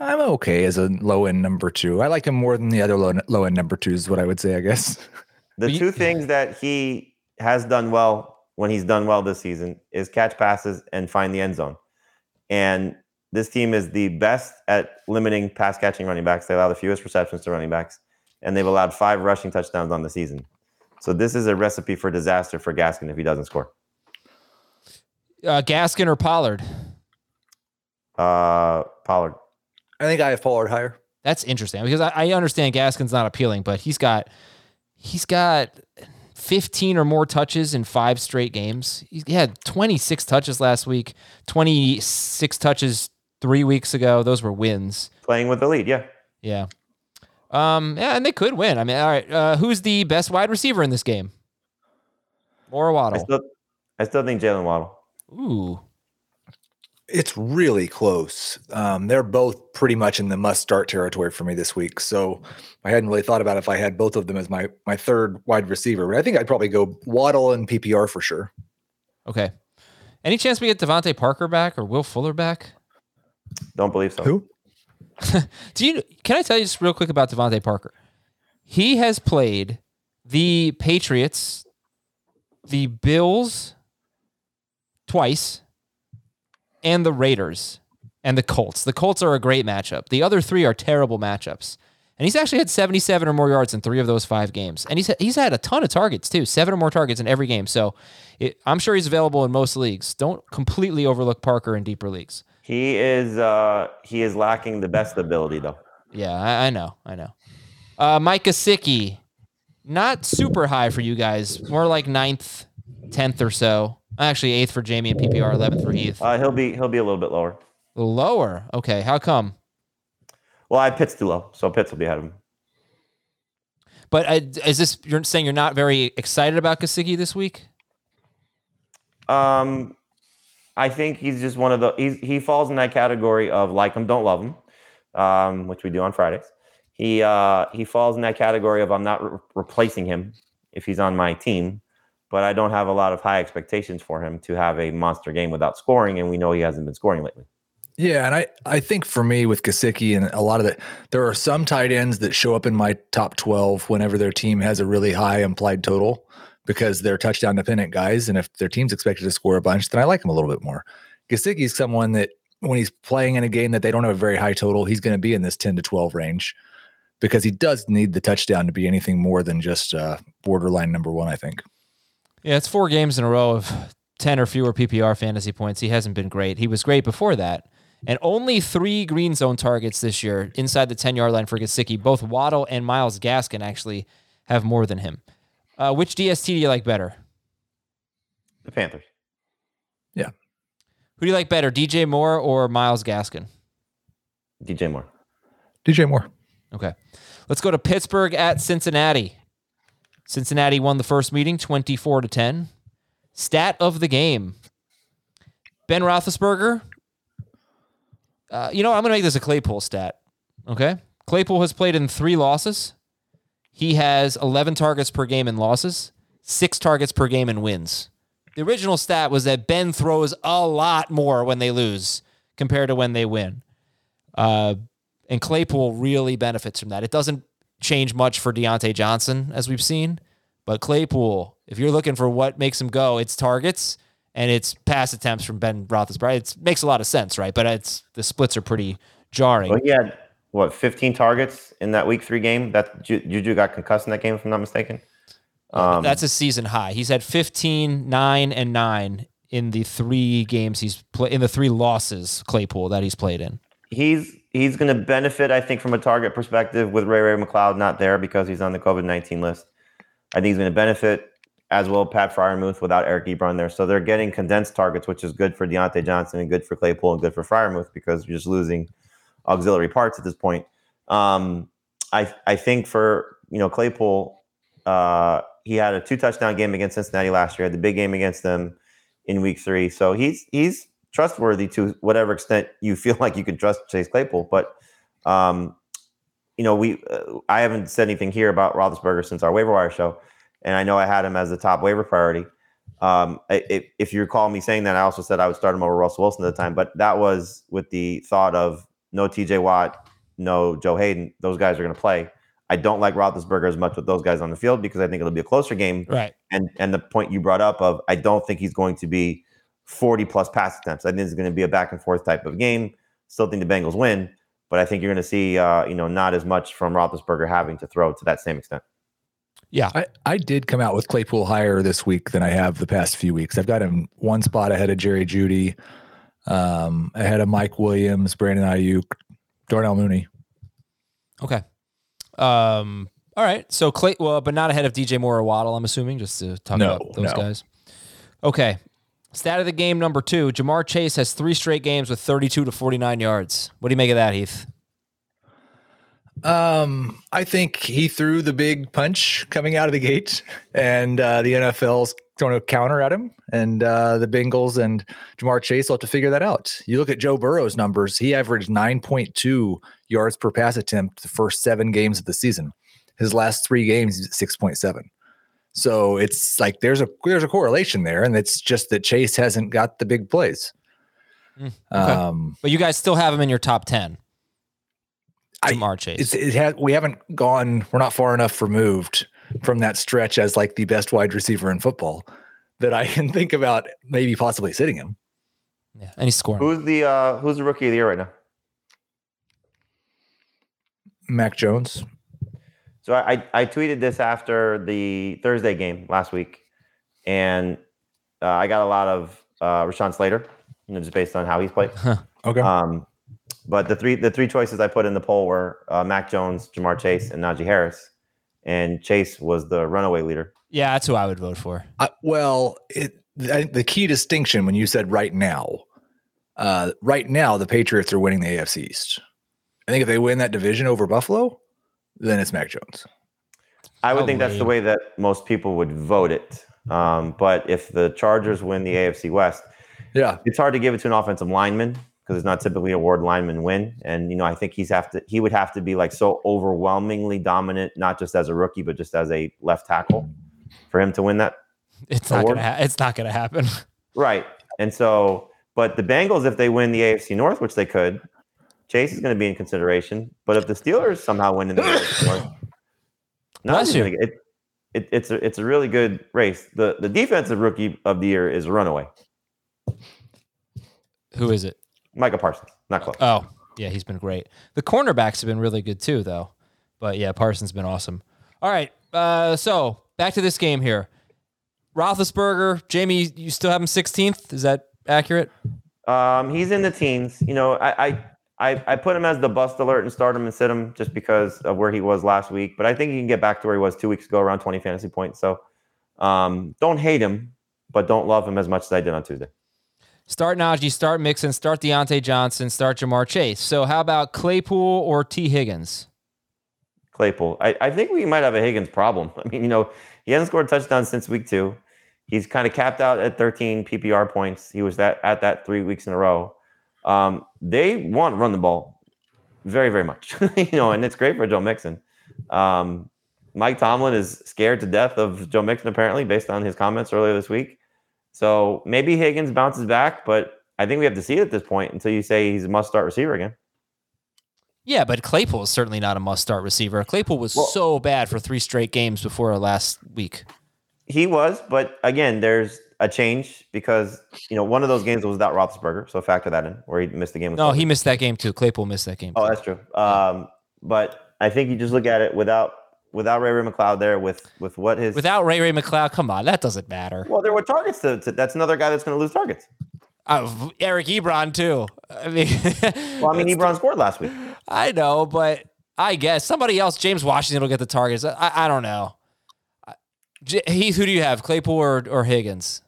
I'm okay as a low end number two. I like him more than the other low, low end number twos, is what I would say, I guess. The But you- two things that he has done well when he's done well this season is catch passes and find the end zone. And this team is the best at limiting pass catching running backs. They allow the fewest receptions to running backs, and they've allowed five rushing touchdowns on the season. So this is a recipe for disaster for Gaskin if he doesn't score. Uh, Gaskin or Pollard? Uh, Pollard. I think I have Pollard higher. That's interesting because I, I understand Gaskin's not appealing, but he's got he's got 15 or more touches in five straight games. He had 26 touches last week, 26 touches three weeks ago. Those were wins. Playing with the lead, yeah. Yeah. Um, yeah, and they could win. I mean, all right. Uh, who's the best wide receiver in this game? Or I still, I still think Jaylen Waddle. Ooh. It's really close. Um, they're both pretty much in the must start territory for me this week. So I hadn't really thought about if I had both of them as my my third wide receiver. But I think I'd probably go Waddle and PPR for sure. Okay. Any chance we get DeVante Parker back or Will Fuller back? Don't believe so. Who? Do you can I tell you just real quick about DeVante Parker? He has played the Patriots, the Bills twice, and the Raiders and the Colts. The Colts are a great matchup. The other three are terrible matchups. And he's actually had 77 or more yards in three of those five games. And he's he's had a ton of targets too, seven or more targets in every game. So it, I'm sure he's available in most leagues. Don't completely overlook Parker in deeper leagues. He is uh he is lacking the best ability though. Yeah, I, I know, I know. Uh, Mike Gesicki, not super high for you guys. More like ninth, tenth or so. Actually, eighth for Jamie and PPR, eleventh for Heath. Uh, he'll be he'll be a little bit lower. Lower. Okay, how come? Well, I Pitt's too low, so Pitts will be ahead of him. But uh, is this you're saying you're not very excited about Gesicki this week? Um, I think he's just one of the he falls in that category of like him, don't love him, um, which we do on Fridays. He uh, he falls in that category of I'm not re- replacing him if he's on my team, but I don't have a lot of high expectations for him to have a monster game without scoring, and we know he hasn't been scoring lately. Yeah, and I, I think for me with Gesicki and a lot of the there are some tight ends that show up in my top twelve whenever their team has a really high implied total because they're touchdown dependent guys, and if their team's expected to score a bunch, then I like them a little bit more. Gesicki's someone that when he's playing in a game that they don't have a very high total, he's going to be in this ten to twelve range because he does need the touchdown to be anything more than just uh, borderline number one. I think. Yeah, it's four games in a row of ten or fewer PPR fantasy points. He hasn't been great. He was great before that and only three green zone targets this year inside the 10 yard line for Gesicki. Both Waddle and Myles Gaskin actually have more than him. Uh, which DST do you like better? The Panthers. Yeah. Who do you like better, DJ Moore or Myles Gaskin? DJ Moore. DJ Moore. Okay. Let's go to Pittsburgh at Cincinnati. Cincinnati won the first meeting 24 to 10. Stat of the game Ben Roethlisberger uh, you know, I'm going to make this a Claypool stat. Okay. Claypool has played in three losses. He has 11 targets per game in losses, six targets per game in wins. The original stat was that Ben throws a lot more when they lose compared to when they win. Uh, and Claypool really benefits from that. It doesn't change much for Diontae Johnson, as we've seen. But Claypool, if you're looking for what makes him go, it's targets and it's pass attempts from Ben Roethlisberger. It makes a lot of sense, right? But it's the splits are pretty jarring. Well, he had what 15 targets in that Week Three game. That Juju got concussed in that game, if I'm not mistaken. Um, That's a season high. He's had 15, 9, and 9 in the three games he's played in the three losses Claypool that he's played in. He's he's going to benefit, I think, from a target perspective with Ray Ray McCloud not there because he's on the COVID 19 list. I think he's going to benefit as well Pat Freiermuth without Eric Ebron there. So they're getting condensed targets, which is good for Diontae Johnson and good for Claypool and good for Freiermuth because you're just losing auxiliary parts at this point. Um, I I think for you know Claypool, uh, he had a two touchdown game against Cincinnati last year, had the big game against them in week three. So he's he's trustworthy to whatever extent you feel like you can trust Chase Claypool. But um, you know, we uh, I haven't said anything here about Roethlisberger since our waiver wire show and I know I had him as the top waiver priority. Um, if, if you recall me saying that, I also said I would start him over Russell Wilson at the time, but that was with the thought of no TJ Watt, no Joe Haden. Those guys are going to play. I don't like Roethlisberger as much with those guys on the field because I think it'll be a closer game. Right. And and the point you brought up of I don't think he's going to be 40 plus pass attempts. I think it's going to be a back and forth type of game. Still think the Bengals win, but I think you're going to see uh, you know not as much from Roethlisberger having to throw to that same extent. Yeah. I, I did come out with Claypool higher this week than I have the past few weeks. I've got him one spot ahead of Jerry Jeudy, um, ahead of Mike Williams, Brandon Aiyuk, Darnell Mooney. Okay. Um, all right. So Clay, well, but not ahead of DJ Moore or Waddle, I'm assuming, just to talk no, about those no. guys. Okay. Stat of the game number two Ja'Marr Chase has three straight games with 32 to 49 yards. What do you make of that, Heath? Um, I think he threw the big punch coming out of the gate, and uh, the NFL's throwing a counter at him, and uh, the Bengals and Ja'Marr Chase will have to figure that out. You look at Joe Burrow's numbers; he averaged 9.2 yards per pass attempt the first seven games of the season. His last three games, 6.7. So it's like there's a there's a correlation there, and it's just that Chase hasn't got the big plays. Mm, okay. Um, but you guys still have him in your top ten. Ja'Marr Chase. it has, we haven't gone. We're not far enough removed from that stretch as like the best wide receiver in football that I can think about maybe possibly sitting him. Yeah, and he's scoring. Who's the uh, who's the rookie of the year right now? Mac Jones. So I I tweeted this after the Thursday game last week, and uh, I got a lot of uh, Rashawn Slater, you know, just based on how he's played. okay. Um, but the three the three choices I put in the poll were uh, Mac Jones, Ja'Marr Chase, and Najee Harris. And Chase was the runaway leader. Yeah, that's who I would vote for. Uh, well, it, the, the key distinction when you said right now, uh, right now the Patriots are winning the AFC East. I think if they win that division over Buffalo, then it's Mac Jones. I would How think that's the way that most people would vote it. Um, but if the Chargers win the AFC West, Yeah. it's hard to give it to an offensive lineman because it's not typically a Ward lineman win. And you know, I think he's have to he would have to be like so overwhelmingly dominant, not just as a rookie, but just as a left tackle for him to win that. It's not gonna. Ha- it's not gonna happen. Right. And so, but the Bengals, if they win the AFC North, which they could, Chase is going to be in consideration. But if the Steelers somehow win in the AFC North, no, Bless you. It, it, it's a it's a really good race. The the defensive rookie of the year is a runaway, Who is it? Micah Parsons. Not close. Oh, yeah, he's been great. The cornerbacks have been really good too, though. But yeah, Parsons been awesome. All right, uh, so back to this game here. Roethlisberger, Jamie, you still have him 16th? Is that accurate? Um, he's in the teens. You know, I, I I I put him as the bust alert and start him and sit him just because of where he was last week. But I think he can get back to where he was two weeks ago, around 20 fantasy points. So um, don't hate him, but don't love him as much as I did on Tuesday. Start Najee, start Mixon, start Diontae Johnson, start Ja'Marr Chase. So how about Claypool or Tee Higgins? Claypool. I, I think we might have a Higgins problem. I mean, you know, he hasn't scored a touchdown since week two. He's kind of capped out at 13 PPR points. He was that at that three weeks in a row. Um, they want to run the ball very, very much. you know, and it's great for Joe Mixon. Um, Mike Tomlin is scared to death of Joe Mixon, apparently, based on his comments earlier this week. So maybe Higgins bounces back, but I think we have to see it at this point until you say he's a must start receiver again. Yeah, but Claypool is certainly not a must start receiver. Claypool was Well- so bad for three straight games before last week. He was, but again, there's a change because you know one of those games was without Roethlisberger, so factor that in, where he missed the game. with No, COVID. he missed that game too. Claypool missed that game. Oh, that's true. Um, but I think you just look at it without without Ray Ray McCloud there, with with what his Without Ray Ray McCloud, come on, that doesn't matter. well, there were targets. To, to that's another guy that's going to lose targets. Uh, Eric Ebron too. I mean, Well, I mean, Ebron scored last week. I know, but I guess somebody else, James Washington, will get the targets. I, I don't know. I- J- Heath, who do you have, Claypool or, or Higgins?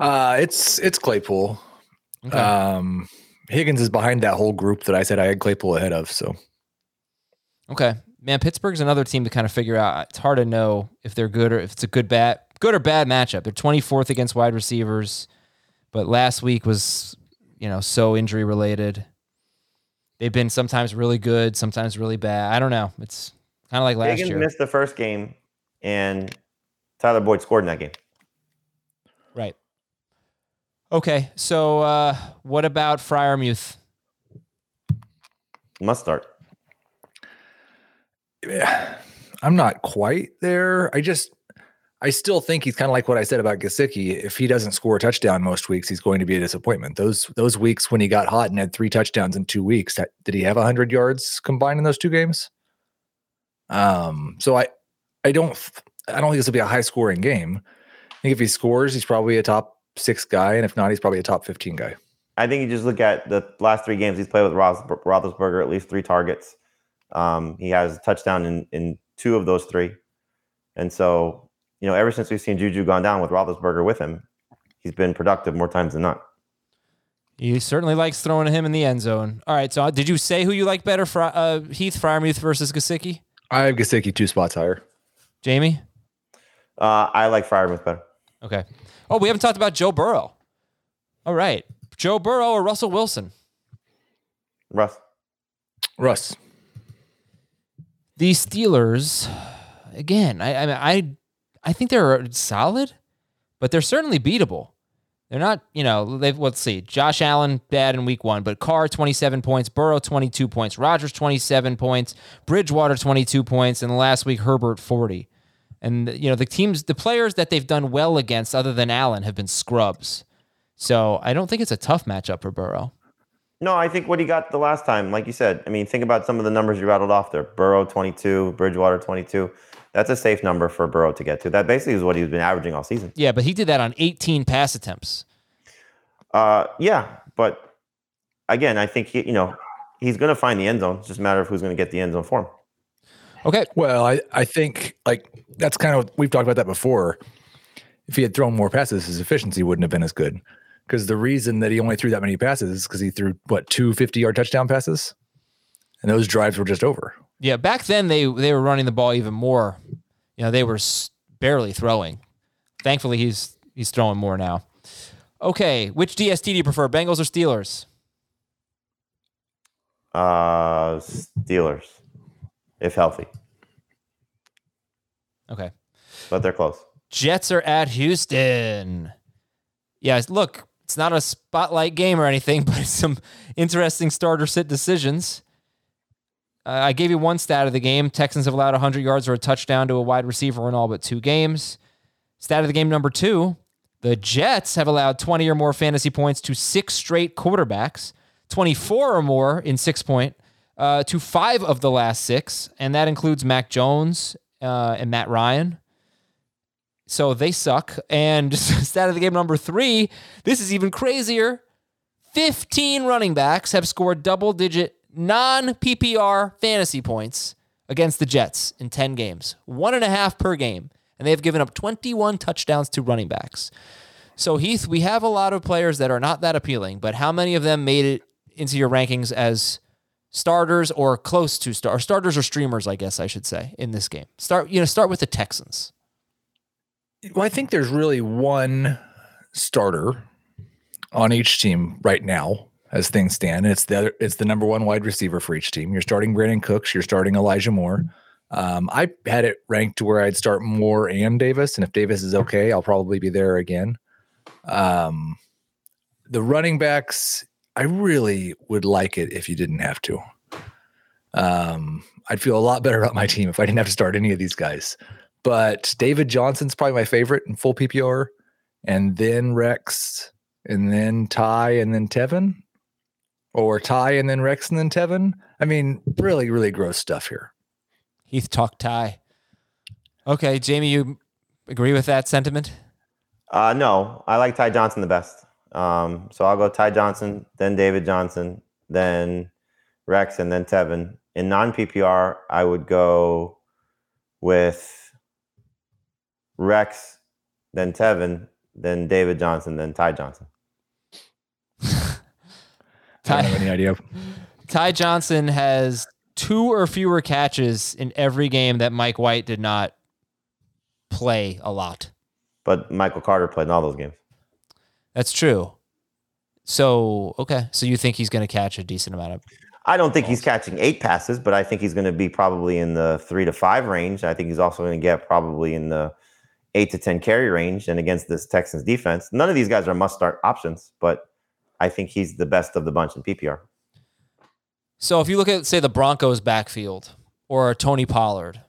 Uh, it's it's Claypool. Okay. Um, Higgins is behind that whole group that I said I had Claypool ahead of. So Okay, man, Pittsburgh's another team to kind of figure out. It's hard to know if they're good or if it's a good bat, good or bad matchup. They're 24th against wide receivers, but last week was, you know, so injury related. They've been sometimes really good, sometimes really bad. I don't know. It's kind of like last Higgins year, missed the first game, and Tyler Boyd scored in that game. right? Okay, so uh, what about Freiermuth? Must start. I'm not quite there. I just I still think he's kind of like what I said about Gesicki. If he doesn't score a touchdown most weeks, he's going to be a disappointment. Those those weeks when he got hot and had three touchdowns in two weeks, that, did he have hundred yards combined in those two games? Um, so I I don't I don't think this will be a high scoring game. I think if he scores, he's probably a top six guy, and if not, he's probably a top fifteen guy. I think you just look at the last three games he's played with Roethlisberger, at least three targets. Um, he has a touchdown in, in two of those three. And so, you know, ever since we've seen Juju gone down with Roethlisberger with him, he's been productive more times than not. He certainly likes throwing him in the end zone. All right, so uh, did you say who you like better, Fry, uh, Heath Freiermuth versus Gesicki? I have Gesicki two spots higher. Jamie? Uh, I like Freiermuth better. Okay. Oh, we haven't talked about Joe Burrow. All right. Joe Burrow or Russell Wilson? Russ. Russ. The Steelers, again, I, I I, I think they're solid, but they're certainly beatable. They're not, you know, they've, let's see. Josh Allen, bad in week one, but Carr, 27 points, Burrow, 22 points, Rodgers, 27 points, Bridgewater, 22 points, and last week, Herbert, 40. And, you know, the teams, the players that they've done well against, other than Allen, have been scrubs. So I don't think it's a tough matchup for Burrow. No, I think what he got the last time, like you said, I mean, think about some of the numbers you rattled off there. Burrow 22, Bridgewater 22. That's a safe number for Burrow to get to. That basically is what he's been averaging all season. Yeah, but he did that on 18 pass attempts. Uh, yeah, but again, I think he, you know he's going to find the end zone. It's just a matter of who's going to get the end zone for him. Okay. Well, I, I think like that's kind of we've talked about that before. If he had thrown more passes, his efficiency wouldn't have been as good. Because the reason that he only threw that many passes is because he threw what two 50 yard touchdown passes, and those drives were just over. Yeah, back then they they were running the ball even more. you know, they were barely throwing. Thankfully, he's he's throwing more now. Okay, which DST do you prefer, Bengals or Steelers? Uh, Steelers, if healthy, Okay. but they're close. Jets are at Houston. Yes, look, it's not a spotlight game or anything, but some interesting starter sit decisions. Uh, I gave you one stat of the game. Texans have allowed 100 yards or a touchdown to a wide receiver in all but two games. Stat of the game number two the Jets have allowed 20 or more fantasy points to six straight quarterbacks, 24 or more in six point uh, to five of the last six, and that includes Mac Jones uh, and Matt Ryan. So they suck. And stat of the game number three, this is even crazier. 15 running backs have scored double digit non PPR fantasy points against the Jets in 10 games, one and a half per game. And they have given up 21 touchdowns to running backs. So, Heath, we have a lot of players that are not that appealing, but how many of them made it into your rankings as starters or close to star starters or streamers, I guess I should say, in this game? Start, you know, start with the Texans. Well, I think there's really one starter on each team right now as things stand. And it's the other, it's the number one wide receiver for each team. You're starting Brandin Cooks, you're starting Elijah Moore. Um, I had it ranked to where I'd start Moore and Davis, and if Davis is okay, I'll probably be there again. Um, the running backs, I really would like it if you didn't have to. Um, I'd feel a lot better about my team if I didn't have to start any of these guys. But David Johnson's probably my favorite in full PPR, and then Rex, and then Ty, and then Tevin, or Ty and then Rex and then Tevin. I mean, really, really gross stuff here. Heath talk Ty. Okay, Jamie, you agree with that sentiment? Uh, no, I like Ty Johnson the best. Um, so I'll go Ty Johnson, then David Johnson, then Rex, and then Tevin. In non PPR, I would go with Rex, then Tevin, then David Johnson, then Ty Johnson. I don't have Ty, any idea. Ty Johnson has two or fewer catches in every game that Mike White did not play a lot. But Michael Carter played in all those games. That's true. So, okay. So you think he's going to catch a decent amount of I don't think he's catching eight passes, but I think he's going to be probably in the three to five range. I think he's also going to get probably in the eight to 10 carry range. And against this Texans defense, none of these guys are must start options, but I think he's the best of the bunch in PPR. So if you look at say the Broncos backfield or Tony Pollard,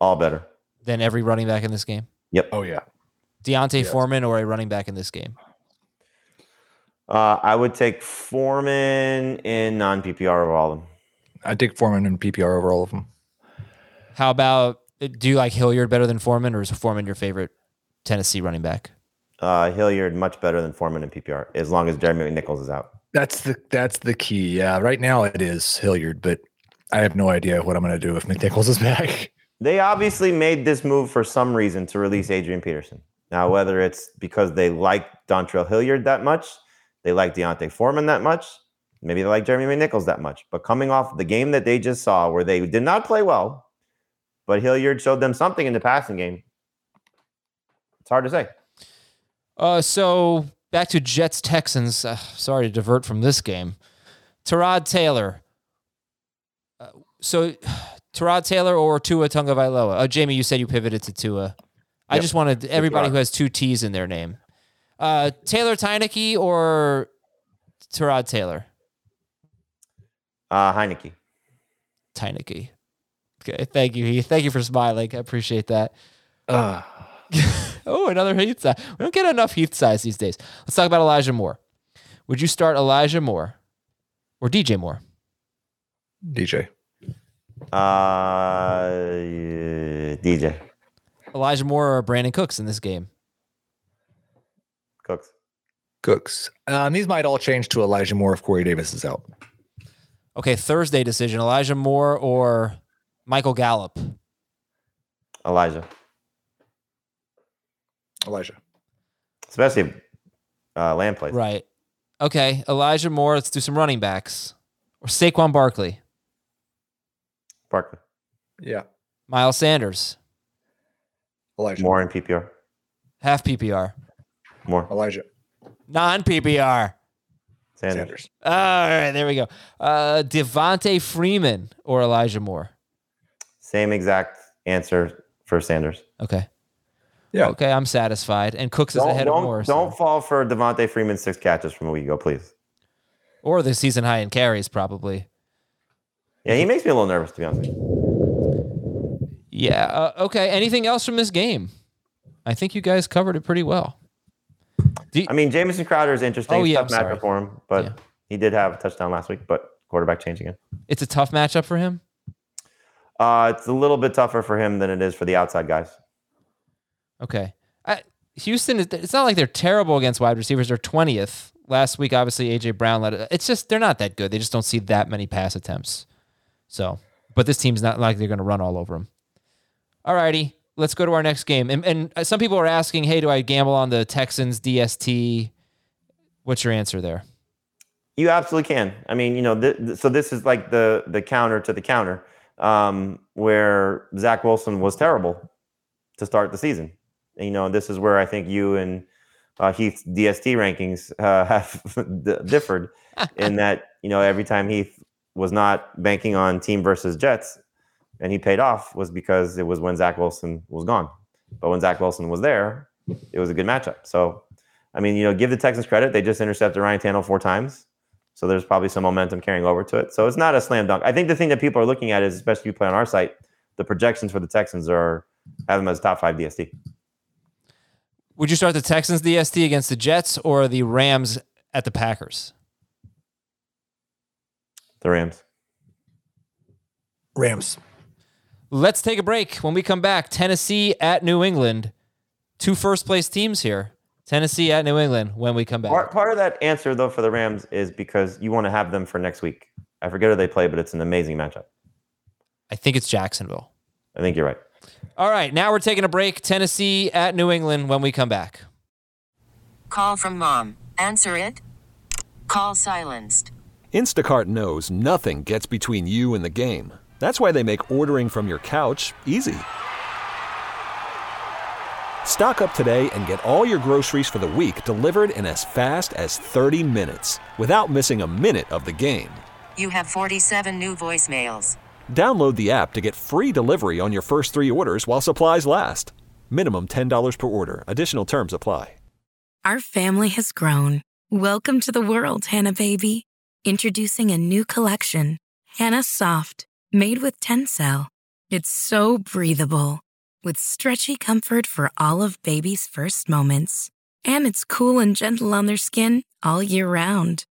All better. than every running back in this game, Yep. Oh yeah, D'Onta Yes. Foreman or a running back in this game. Uh, I would take Foreman in non PPR over all of them. I take Foreman in PPR over all of them. How about do you like Hilliard better than Foreman, or is Foreman your favorite Tennessee running back? Uh, Hilliard much better than Foreman in PPR as long as Jeremy McNichols is out. That's the that's the key. Yeah, right now it is Hilliard, but I have no idea what I'm going to do if McNichols is back. They obviously made this move for some reason to release Adrian Peterson. Now, whether it's because they like Dontrell Hilliard that much, they like D'Onta Foreman that much, maybe they like Jeremy McNichols that much. But coming off the game that they just saw, where they did not play well, but Hilliard showed them something in the passing game. It's hard to say. Uh, so back to Jets Texans. Uh, sorry to divert from this game. Tyrod Taylor. Uh, so Tyrod Taylor or Tua Tagovailoa? Oh, Jamie, you said you pivoted to Tua. I Yep. just wanted everybody who has two T's in their name. Uh, Taylor Teineke or Tyrod Taylor? Uh, Heinicke. Teineke. Okay, thank you, Heath. Thank you for smiling. I appreciate that. Uh, Oh, another Heath size. We don't get enough Heath size these days. Let's talk about Elijah Moore. Would you start Elijah Moore or DJ Moore? DJ. Uh, DJ. Elijah Moore or Brandin Cooks in this game? Cooks. Cooks. Um, these might all change to Elijah Moore if Corey Davis is out. Okay, Thursday decision. Elijah Moore or Michael Gallup? Elijah. Elijah. Especially if uh, Lamb plays. Right. Okay, Elijah Moore. Let's do some running backs. Or Saquon Barkley. Barkley. Yeah. Miles Sanders. Elijah. More in PPR. Half PPR. More. Elijah. Non PPR. Sanders. Sanders. All right, there we go. Uh, Devonta Freeman or Elijah Moore. Same exact answer for Sanders. Okay. Yeah. Okay, I'm satisfied. And Cooks is Don't, ahead of don't, Moore. don't fall for Devonta Freeman's six catches from a week ago, please. Or the season high in carries, probably. Yeah, he makes me a little nervous, to be honest. with you. Yeah. Uh, okay. Anything else from this game? I think you guys covered it pretty well. Do- I mean, Jamison Crowder is interesting. Oh, It's yeah, tough I'm sorry. matchup for him, but Yeah. he did have a touchdown last week, but quarterback change again. it's a tough matchup for him. Uh, it's a little bit tougher for him than it is for the outside guys. Okay. I, Houston, it's not like they're terrible against wide receivers. They're 20th. Last week, obviously, A.J. Brown led it. It's just, they're not that good. They just don't see that many pass attempts. So, but this team's not like they're going to run all over them. All righty. Let's go to our next game. And, and some people are asking, hey, do I gamble on the Texans DST? What's your answer there? You absolutely can. I mean, you know, th- th- so this is like the the counter to the counter, um, where Zach Wilson was terrible to start the season. And, you know, this is where I think you and uh, Heath's DST rankings uh, have d- differed in that you know every time Heath was not banking on team versus Jets, and he paid off was because it was when Zach Wilson was gone. But when Zach Wilson was there, it was a good matchup. So, I mean, you know, give the Texans credit; they just intercepted Ryan Tannehill four times. So there's probably some momentum carrying over to it. So it's not a slam dunk. I think the thing that people are looking at is, especially if you play on our site, the projections for the Texans are have them as top five DST. Would you start the Texans DST against the Jets or the Rams at the Packers? The Rams. Rams. Let's take a break. When we come back, Tennessee at New England. Two first place teams here. Tennessee at New England when we come back. Part, part of that answer, though, for the Rams is because you want to have them for next week. I forget who they play, but it's an amazing matchup. I think it's Jacksonville. I think you're right. All right, now we're taking a break. Tennessee at New England when we come back. Call from mom. Answer it. Call silenced. Instacart knows nothing gets between you and the game. That's why they make ordering from your couch easy. Stock up today and get all your groceries for the week delivered in as fast as 30 minutes without missing a minute of the game. You have 47 new voicemails. Download the app to get free delivery on your first three orders while supplies last. Minimum $10 per order. Additional terms apply. Our family has grown. Welcome to the world, Hanna baby. Introducing a new collection, Hanna Soft, made with Tencel. It's so breathable, with stretchy comfort for all of baby's first moments. And it's cool and gentle on their skin all year round.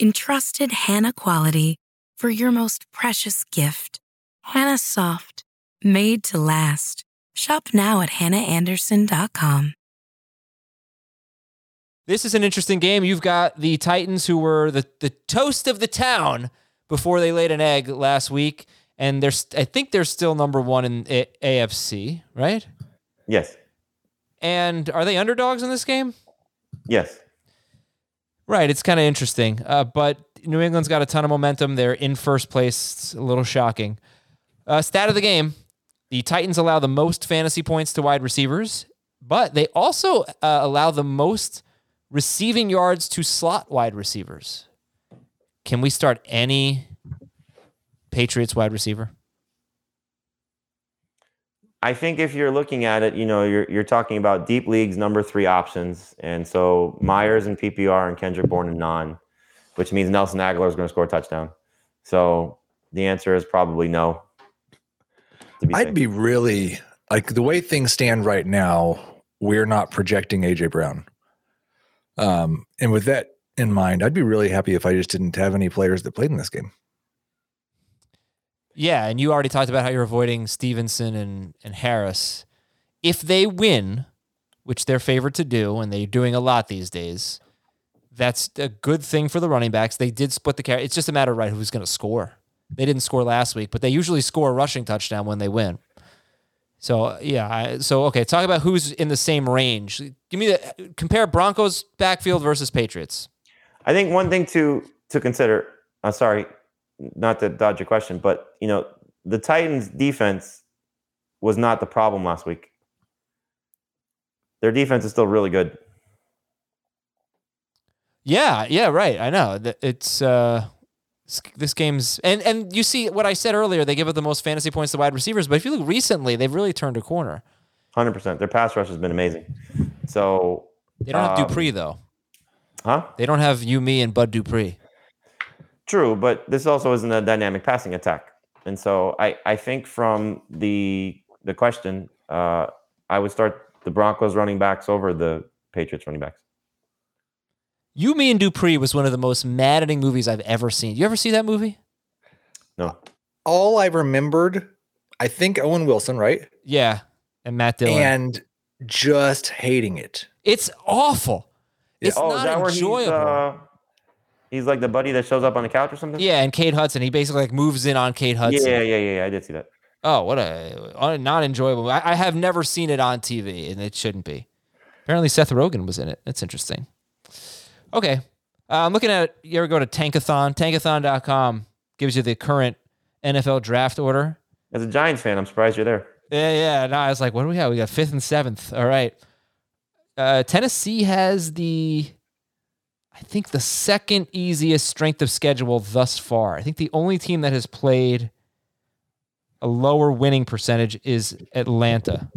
Entrusted Hanna quality for your most precious gift. Hanna Soft, made to last. Shop now at hannaandersson.com. This is an interesting game. You've got the Titans, who were the, the toast of the town before they laid an egg last week, and they're st- I think they're still number one in A- AFC, right? Yes. And are they underdogs in this game? Yes. Right. It's kind of interesting, uh, but New England's got a ton of momentum. They're in first place. It's a little shocking. Uh, stat of the game: the Titans allow the most fantasy points to wide receivers, but they also uh, allow the most receiving yards to slot wide receivers. Can we start any Patriots wide receiver? I think if you're looking at it, you know, you're you're talking about deep leagues number three options, and so Meyers and PPR and Kendrick Bourne and non, which means Nelson Agholor is going to score a touchdown. So the answer is probably no. be I'd safe. be really like the way things stand right now. We're not projecting AJ Brown. Um, and with that in mind, I'd be really happy if I just didn't have any players that played in this game. Yeah, and you already talked about how you're avoiding Stevenson and, and Harris. If they win, which they're favored to do, and they're doing a lot these days, that's a good thing for the running backs. They did split the carry. It's just a matter of right who's going to score. They didn't score last week, but they usually score a rushing touchdown when they win. So yeah, I, so okay, talk about who's in the same range. Give me the compare Broncos backfield versus Patriots. I think one thing to to consider. I'm sorry, not to dodge your question, but you know the Titans' defense was not the problem last week. Their defense is still really good. Yeah, yeah, right. I know. It's uh this game's and and you see what I said earlier, they give up the most fantasy points to wide receivers, but if you look recently, they've really turned a corner. Hundred percent. Their pass rush has been amazing. So They don't have um, Dupree though. Huh? They don't have you, me, and Bud Dupree. True, but this also isn't a dynamic passing attack. And so I, I think from the the question, uh, I would start the Broncos running backs over the Patriots running backs. You, me, and Dupree was one of the most maddening movies I've ever seen. You ever see that movie? No. All I remembered, I think Owen Wilson, right? Yeah, and Matt Dillon. And just hating it. it's awful. It's oh, is not that where enjoyable. He's like the buddy that shows up on the couch or something? yeah, and Kate Hudson. He basically like moves in on Kate Hudson. Yeah, yeah, yeah, yeah. I did see that. Oh, what a not enjoyable. I, I have never seen it on TV, and it shouldn't be. Apparently, Seth Rogen was in it. That's interesting. Okay, uh, I'm looking at. You ever go to Tankathon? Tankathon.com gives you the current NFL draft order. As a Giants fan, I'm surprised you're there. Yeah, yeah. No, I was like, what do we have? We got fifth and seventh. All right. Uh, Tennessee has the, I think the second easiest strength of schedule thus far. I think the only team that has played a lower winning percentage is Atlanta.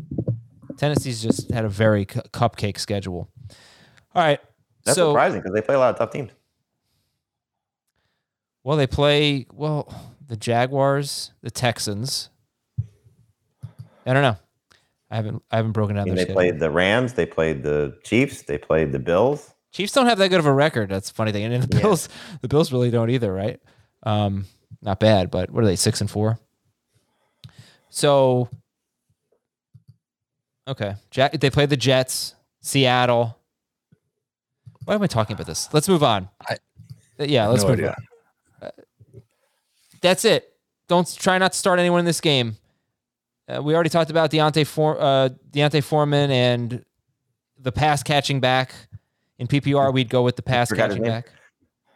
Tennessee's just had a very cu- cupcake schedule. All right. That's so, surprising because they play a lot of tough teams. well, they play, well, the Jaguars, the Texans. I don't know. I haven't, I haven't broken I down mean, their they schedule. played the Rams, they played the Chiefs, they played the Bills. Chiefs don't have that good of a record. That's the funny thing. And the Yeah. Bills, the Bills really don't either, right? Um, not bad, but what are they? Six and four. So, okay, Jack. They played the Jets, Seattle. Why am I talking about this? Let's move on. I- yeah, let's no move idea. on. Uh, That's it. Don't try not to start anyone in this game. Uh, we already talked about D'Onta For, uh, D'Onta Foreman and the pass catching back in PPR. We'd go with the pass catching back.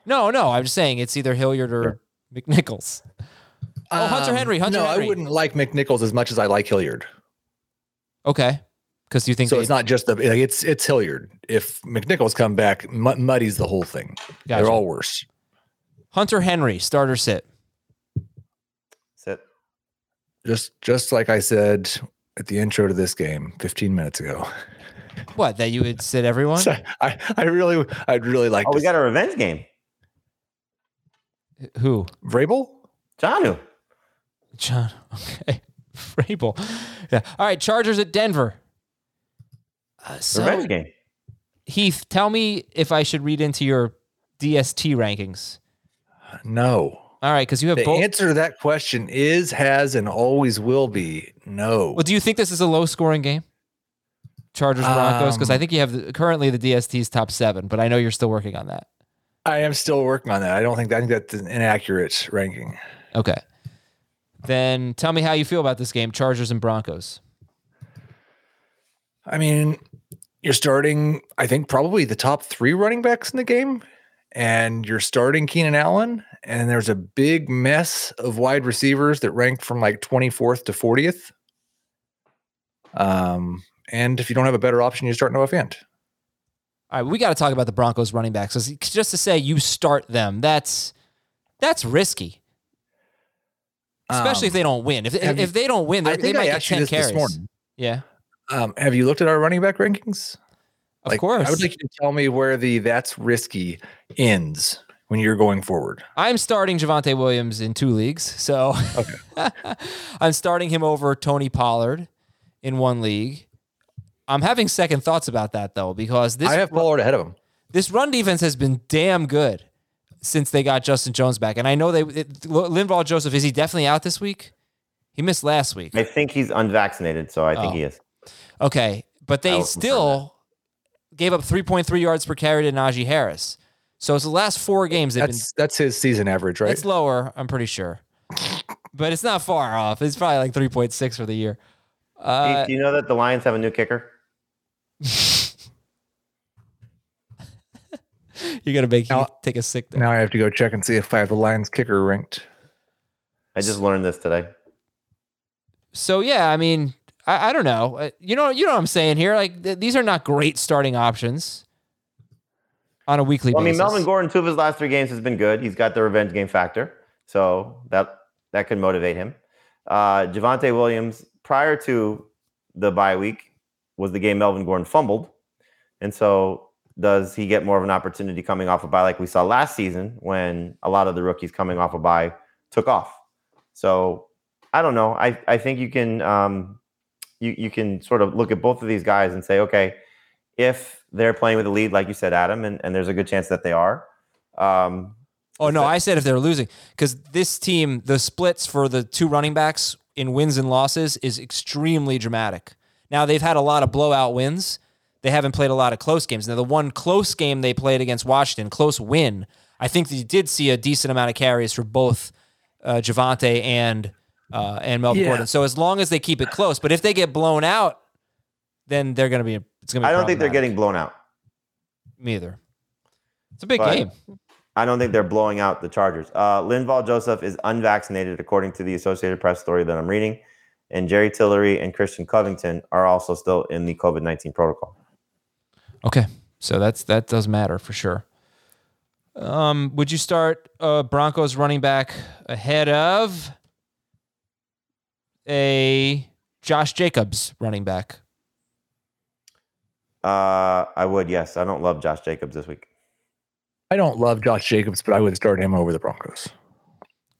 No, no, I'm just saying it's either Hilliard or McNichols. Oh, Hunter Um, Henry. Hunter no, Henry. I wouldn't like McNichols as much as I like Hilliard. Okay, because you think So it's not just the like, it's it's Hilliard. If McNichols come back, mu- muddies the whole thing. Gotcha. They're all worse. Hunter Henry starter sit. Sit. Just just like I said at the intro to this game 15 minutes ago. What that you would sit everyone? So I, I really I'd really like Oh, to we got a revenge game. Who? Vrabel. Johnu. John. Okay. Vrabel. Yeah. All right. Chargers at Denver. Uh, so, Revenge game. Heath, tell me if I should read into your DST rankings. No. All right, because you have The both. answer to that question is, has, and always will be no. well, do you think this is a low scoring game? Chargers Broncos because I Um, think you have the, currently the DST's top seven, but I know you're still working on that. I am still working on that. I don't think I think that's an inaccurate ranking. Okay. Then tell me how you feel about this game, Chargers and Broncos. I mean, you're starting, I think, probably the top three running backs in the game, and you're starting Keenan Allen, and there's a big mess of wide receivers that ranked from like 24th to 40th. Um, and if you don't have a better option, you start Noah Fant. All right, we got to talk about the Broncos running backs. Just to say you start them, that's that's risky, especially if Um, they don't win. If if, you- if they don't win, they might I get ten carries. morning. Yeah, Um, have you looked at our running back rankings? of Like, course. I would like you to tell me where the that's risky ends when you're going forward. I'm starting Javonte Williams in two leagues, so I'm starting him over Tony Pollard in one league. I'm having second thoughts about that though because this I have Pollard ahead of him. this run defense has been damn good since they got Justin Jones back, and I know they it, Linval Joseph is he definitely out this week? He missed last week. I think he's unvaccinated, so I think Oh. he is. Okay, but they still gave up 3.3 yards per carry to Najee Harris. So it's the last four games they've been That's that's his season average, right? It's lower, I'm pretty sure. But it's not far off. It's probably like 3.6 for the year. Uh, Do you know that the Lions have a new kicker? You're going to make Now- you take a sick day. Now I have to go check and see if I have the Lions kicker ranked. I just learned this today. So, yeah, I mean, I, I don't know. Uh, You know, you know what I'm saying here. Like th- these are not great starting options on a weekly Well, I mean. Melvin Gordon, two of his last three games has been good. He's got the revenge game factor, so that that could motivate him. Uh, Javonte Williams, prior to the bye week, was the game Melvin Gordon fumbled, and so does he get more of an opportunity coming off a bye like we saw last season when a lot of the rookies coming off a bye took off? So I don't know. I I think you can um, you you can sort of look at both of these guys and say, okay, if they're playing with a lead, like you said, Adam, and, and there's a good chance that they are. Um, Oh no, I said if they're losing because this team, the splits for the two running backs in wins and losses is extremely dramatic. Now they've had a lot of blowout wins. They haven't played a lot of close games. Now the one close game they played against Washington, close win, I think that you did see a decent amount of carries for both uh, Javonte and uh, and Melvin Yeah. Gordon. So as long as they keep it close, but if they get blown out, then they're going to be. It's going to. I don't think they're getting blown out. me either. It's a big But- game. I don't think they're blowing out the Chargers. Uh, Linval Joseph is unvaccinated, according to the Associated Press story that I'm reading. And Jerry Tillery and Christian Covington are also still in the COVID 19 protocol. Okay, so that's that does matter for sure. Um, would you start uh, Broncos running back ahead of a Josh Jacobs running back? Uh, I would, yes. I don't love Josh Jacobs this week. I don't love Josh Jacobs, but I would start him over the Broncos.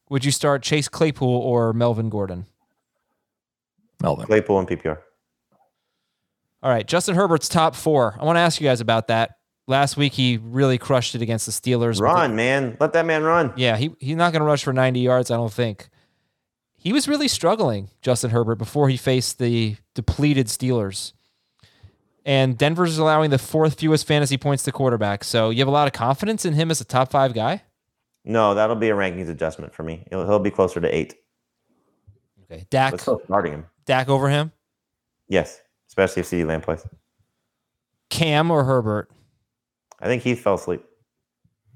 Would you start Chase Claypool or Melvin Gordon? Melvin. Claypool and PPR. All right, Justin Herbert's top four. I want to ask you guys about that. Last week he really crushed it against the Steelers. Run, man. Let that man run. Yeah, he he's not going to rush for 90 yards, I don't think. He was really struggling, Justin Herbert, before he faced the depleted Steelers. And Denver's allowing the fourth fewest fantasy points to quarterback. So you have a lot of confidence in him as a top five guy? No, that'll be a rankings adjustment for me. He'll, he'll be closer to eight. Okay. Dak But still starting him. Dak over him? Yes, especially if CeeDee Lamb plays. Cam or Herbert? I think Heath fell asleep.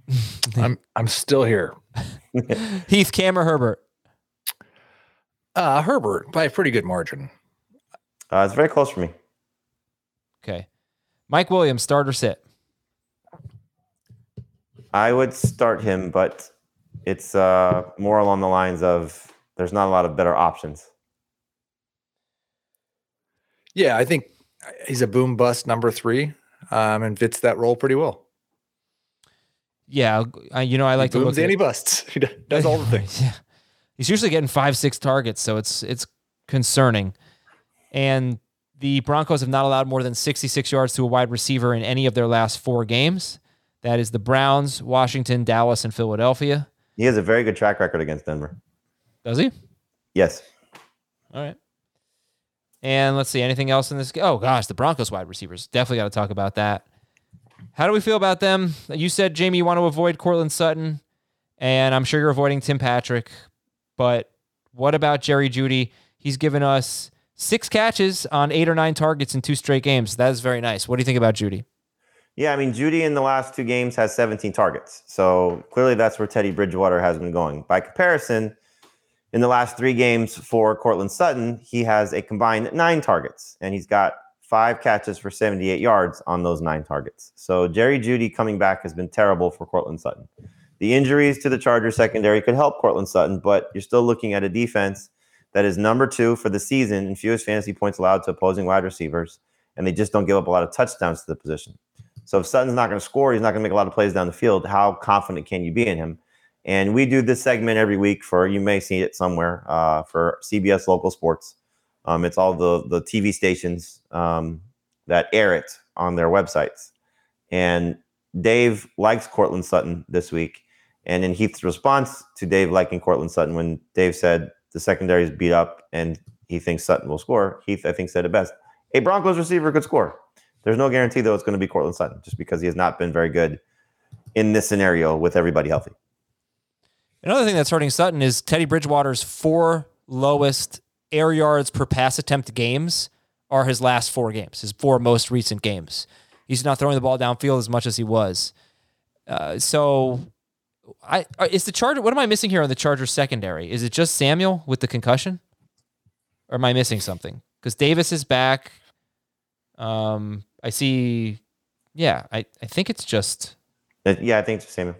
I'm I'm still here. Heath, Cam or Herbert? Uh, Herbert by a pretty good margin. Uh, it's very close for me. Okay. Mike Williams, start or sit? I would start him, but it's uh, more along the lines of there's not a lot of better options. Yeah, I think he's a boom bust number three, um, and fits that role pretty well. Yeah, I, you know I like he to booms look and he busts. He does all the things. yeah. He's usually getting five, six targets, so it's it's concerning. And the Broncos have not allowed more than 66 yards to a wide receiver in any of their last four games. That is the Browns, Washington, Dallas, and Philadelphia. He has a very good track record against Denver. Does he? Yes. All right. And let's see, anything else in this? Oh gosh, the Broncos wide receivers. Definitely got to talk about that. How do we feel about them? You said Jamie, you want to avoid Courtland Sutton, and I'm sure you're avoiding Tim Patrick. But what about Jerry Jeudy? He's given us six catches on eight or nine targets in two straight games. That is very nice. What do you think about Jeudy? Yeah, I mean, Jeudy in the last two games has 17 targets. So clearly that's where Teddy Bridgewater has been going. By comparison, in the last three games for Courtland Sutton, he has a combined nine targets, and he's got five catches for 78 yards on those nine targets. So Jerry Jeudy coming back has been terrible for Courtland Sutton. The injuries to the Chargers secondary could help Courtland Sutton, but you're still looking at a defense that is number two for the season in fewest fantasy points allowed to opposing wide receivers, and they just don't give up a lot of touchdowns to the position. So if Sutton's not going to score, he's not going to make a lot of plays down the field. How confident can you be in him? And we do this segment every week for you may see it somewhere uh, for CBS local sports. Um, it's all the the TV stations um, that air it on their websites. And Dave likes Courtland Sutton this week. And in Heath's response to Dave liking Courtland Sutton, when Dave said the secondary is beat up and he thinks Sutton will score, Heath I think said it best: "A Broncos receiver could score." There's no guarantee though it's going to be Courtland Sutton, just because he has not been very good in this scenario with everybody healthy. Another thing that's hurting Sutton is Teddy Bridgewater's four lowest air yards per pass attempt games are his last four games, his four most recent games. He's not throwing the ball downfield as much as he was. Uh, so, I uh, is the Charger. What am I missing here on the Chargers secondary? Is it just Samuel with the concussion, or am I missing something? because Davis is back. Um, I see. Yeah, I, I think it's just Uh, Yeah, I think it's same.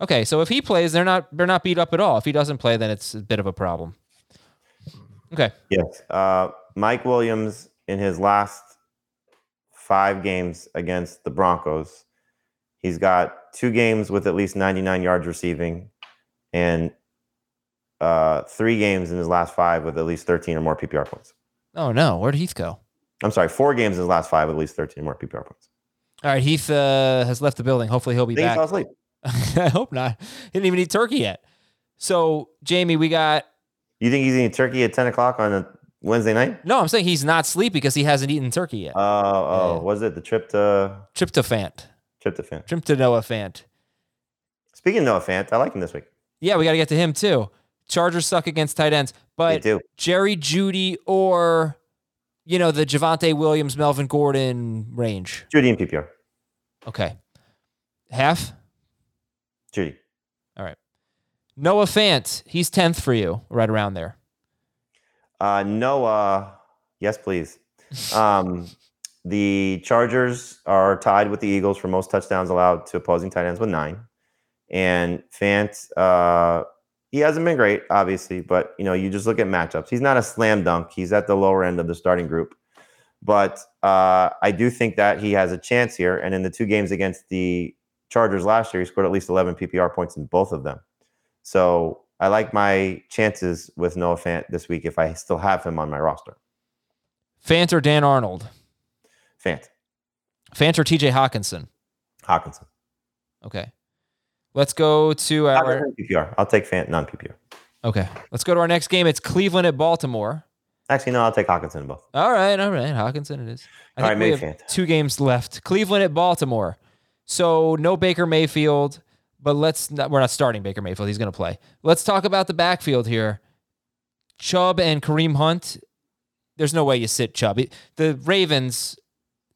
Okay. So if he plays, they're not they're not beat up at all. If he doesn't play, then it's a bit of a problem. Okay. Yes. Uh, Mike Williams in his last five games against the Broncos, he's got two games with at least 99 yards receiving, and uh, three games in his last five with at least 13 or more PPR points. Oh no, where'd Heath go? I'm sorry, four games in his last five with at least 13 or more PPR points. All right, Heath uh, has left the building. Hopefully, he'll be think he back. fell asleep. I hope not. He didn't even eat turkey yet. So, Jamie, we got. You think he's eating turkey at 10 o'clock on a Wednesday night? No, I'm saying he's not sleepy because he hasn't eaten turkey yet. Oh, oh, Yeah. was it the trip to Tryptophan. tryptophan? Tryptanoa Fant. Speaking of Noah Fant, I like him this week. Yeah, we got to get to him too. Chargers suck against tight ends, but. Jerry Jeudy or you know the Javonte Williams, Melvin Gordon range. Jeudy and PPR. Okay, half. Jeudy. All right. Noah Fant, he's tenth for you, right around there. Uh, Noah, yes, please. Um, the Chargers are tied with the Eagles for most touchdowns allowed to opposing tight ends with nine. And Fant, uh, he hasn't been great, obviously, but you know, you just look at matchups. He's not a slam dunk. He's at the lower end of the starting group. But uh, I do think that he has a chance here. And in the two games against the Chargers last year, he scored at least 11 PPR points in both of them. So I like my chances with Noah Fant this week if I still have him on my roster. Fant or Dan Arnold. Fant, Fant or T.J. Hockenson. Hockenson. Okay. Let's go to our. PPR. I'll take Fant non PPR. Okay. Let's go to our next game. It's Cleveland at Baltimore. Actually, no, I'll take Hockenson both. All right, all right. Hockenson it is. I All think right, we have Mayfield. two games left. Cleveland at Baltimore. So no Baker Mayfield, but let's not, we're not starting Baker Mayfield. He's going to play. Let's talk about the backfield here. Chubb and Kareem Hunt. There's no way you sit Chubb. The Ravens.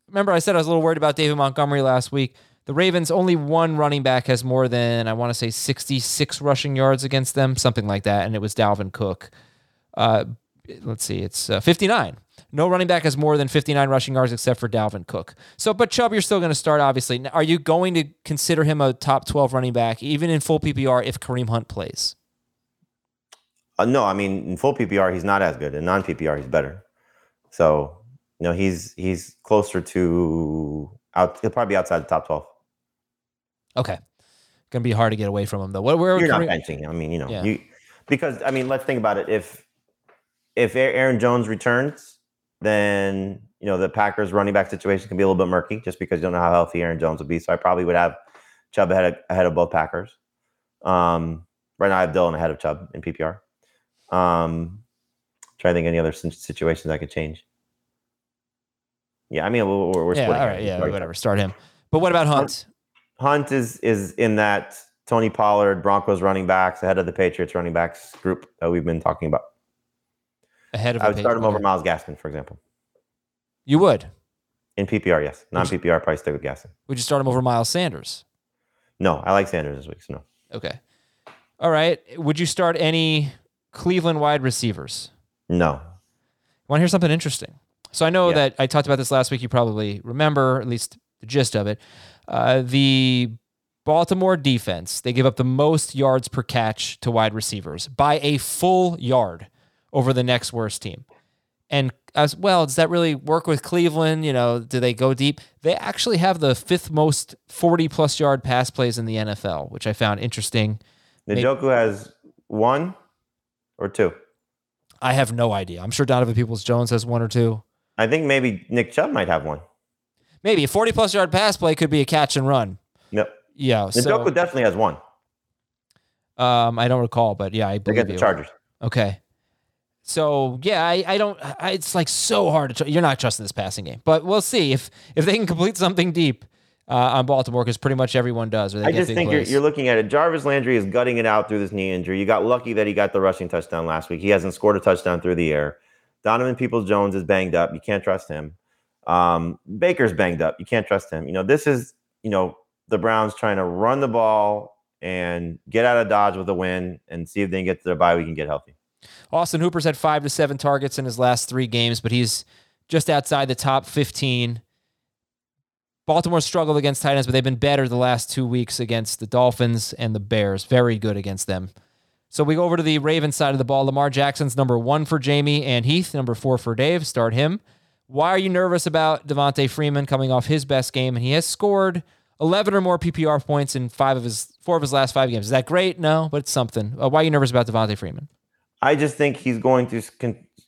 Remember, I said I was a little worried about David Montgomery last week. The Ravens only one running back has more than I want to say 66 rushing yards against them, something like that, and it was Dalvin Cook. Uh, let's see, it's uh, 59. No running back has more than 59 rushing yards except for Dalvin Cook. So, but Chubb, you're still going to start, obviously. Now, Are you going to consider him a top 12 running back, even in full PPR, if Kareem Hunt plays? Uh, no, I mean in full PPR he's not as good. In non PPR he's better. So you know he's he's closer to out. He'll probably be outside the top twelve. Okay. Going to be hard to get away from him, though. What, where You're not benching him. I mean you know Yeah. you because I mean let's think about it. If if Aaron Jones returns, then you know the Packers running back situation can be a little bit murky just because you don't know how healthy Aaron Jones will be. So I probably would have Chubb ahead of, ahead of both Packers. Um, right now I have Dillon ahead of Chubb in PPR. Um, trying to think any other situations I could change. Yeah, I mean we're, we're yeah, all yeah, Sorry. whatever. Start him. But what about Hunt? Hunt is is in that Tony Pollard Broncos running backs ahead of the Patriots running backs group that we've been talking about. Ahead of I would start him over. Myles Gaskin, for example. You would. In PPR, yes. Non PPR, probably stick with Gaskin. Would you start him over Miles Sanders? No, I like Sanders this week, so no. Okay. All right. Would you start any Cleveland wide receivers? No. Want to hear something interesting? So I know Yeah. that I talked about this last week. You probably remember at least the gist of it. Uh, the Baltimore defense they give up the most yards per catch to wide receivers by a full yard over the next worst team. And as well, does that really work with Cleveland? You know, do they go deep? They actually have the fifth most 40 plus yard pass plays in the NFL, which I found interesting. Maybe- Njoku has one or two. I have no idea. I'm sure Donovan Peoples Jones has one or two. I think maybe Nick Chubb might have one. Maybe a 40 plus yard pass play could be a catch and run. No. Yeah. Njoku So, definitely has one. um, I don't recall, but yeah, I They believe get the. Chargers. Okay. So yeah, I, I don't. I, it's like so hard to. Tr- you're not trusting this passing game, but we'll see if if they can complete something deep uh, on Baltimore because pretty much everyone does. I just think you're, you're looking at it. Jarvis Landry is gutting it out through this knee injury. You got lucky that he got the rushing touchdown last week. He hasn't scored a touchdown through the air. Donovan Peoples Jones is banged up. You can't trust him. Um, Baker's banged up. You can't trust him. You know, this is, you know, the Browns trying to run the ball and get out of Dodge with a win and see if they can get to their bye week and get healthy. Austin Hooper's had five to seven targets in his last three games, but he's just outside the top 15. Baltimore struggled against tight ends, but they've been better the last two weeks against the Dolphins and the Bears. Very good against them. So we go over to the Ravens side of the ball. Lamar Jackson's number one for Jamie and Heath, number four for Dave. Start him. Why are you nervous about Devonta Freeman coming off his best game? And he has scored 11 or more PPR points in five of his four of his last five games. Is that great? No, but it's something. Uh, why are you nervous about Devonta Freeman? I just think he's going to,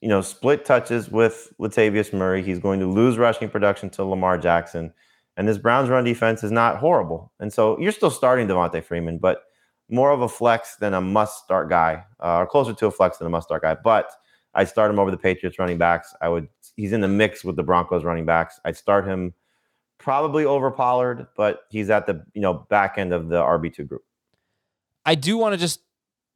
you know, split touches with Latavius Murray. He's going to lose rushing production to Lamar Jackson. And this Browns run defense is not horrible. And so you're still starting Devonta Freeman, but more of a flex than a must start guy, uh, or closer to a flex than a must start guy. But I'd start him over the Patriots running backs. I would, he's in the mix with the Broncos running backs. I'd start him probably over Pollard, but he's at the, you know, back end of the RB2 group. I do want to just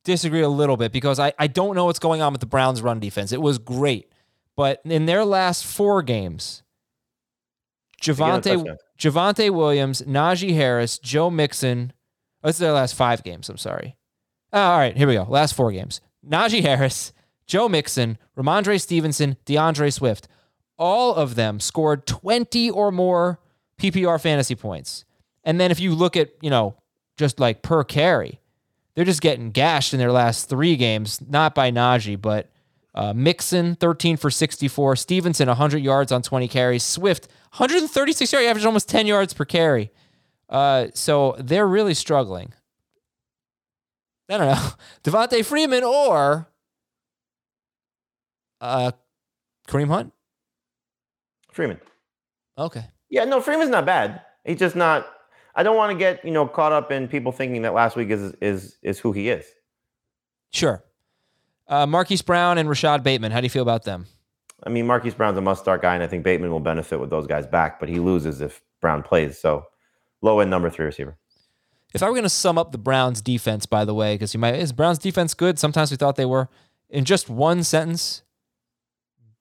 disagree a little bit because I, I don't know what's going on with the Browns run defense. It was great. But in their last four games, Javonte Javonte Williams, Najee Harris, Joe Mixon. Oh, it's their last five games. I'm sorry. Oh, all right, here we go. Last four games. Najee Harris, Joe Mixon, Rhamondre Stevenson, DeAndre Swift. All of them scored 20 or more PPR fantasy points. And then if you look at, you know, just like per carry, they're just getting gashed in their last three games, not by Najee, but uh, Mixon, 13 for 64. Stevenson, 100 yards on 20 carries. Swift, 136 yards, average almost 10 yards per carry. Uh, so they're really struggling. I don't know. Devonta Freeman or uh, Kareem Hunt? Freeman. Okay. Yeah, no, Freeman's not bad. He's just not. I don't want to get you know caught up in people thinking that last week is is is who he is. Sure. Uh, Marquise Brown and Rashod Bateman. How do you feel about them? I mean, Marquise Brown's a must start guy, and I think Bateman will benefit with those guys back, but he loses if Brown plays. So low end number three receiver. If I were going to sum up the Browns defense, by the way, because you might, is Browns defense good? Sometimes we thought they were. In just one sentence,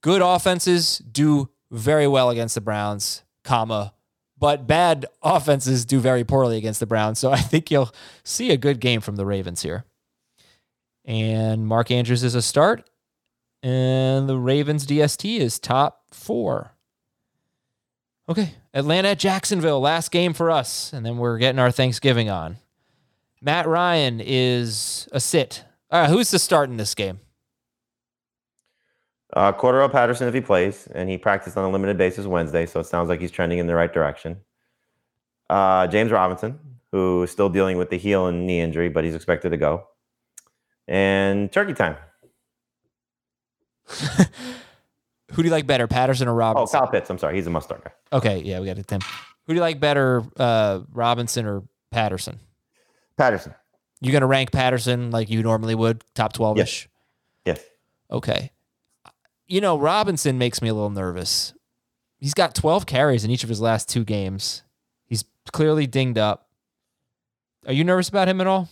good offenses do very well against the Browns, comma, but bad offenses do very poorly against the Browns. So I think you'll see a good game from the Ravens here. And Mark Andrews is a start. And the Ravens DST is top four. Okay. Atlanta Jacksonville, last game for us. And then we're getting our Thanksgiving on. Matt Ryan is a sit. All right, who's the start in this game? Uh, Cordarrelle Patterson if he plays, and he practiced on a limited basis Wednesday, so it sounds like he's trending in the right direction. Uh, James Robinson, who is still dealing with the heel and knee injury, but he's expected to go. And turkey time. Who do you like better, Patterson or Robinson? Oh, Robinson? Kyle Pitts. I'm sorry, he's a must start guy. Okay, yeah, we got it. Tim. Who do you like better, uh, Robinson or Patterson? Patterson. You're gonna rank Patterson like you normally would, top twelve ish? Yes. Okay. You know, Robinson makes me a little nervous. He's got 12 carries in each of his last two games. He's clearly dinged up. Are you nervous about him at all?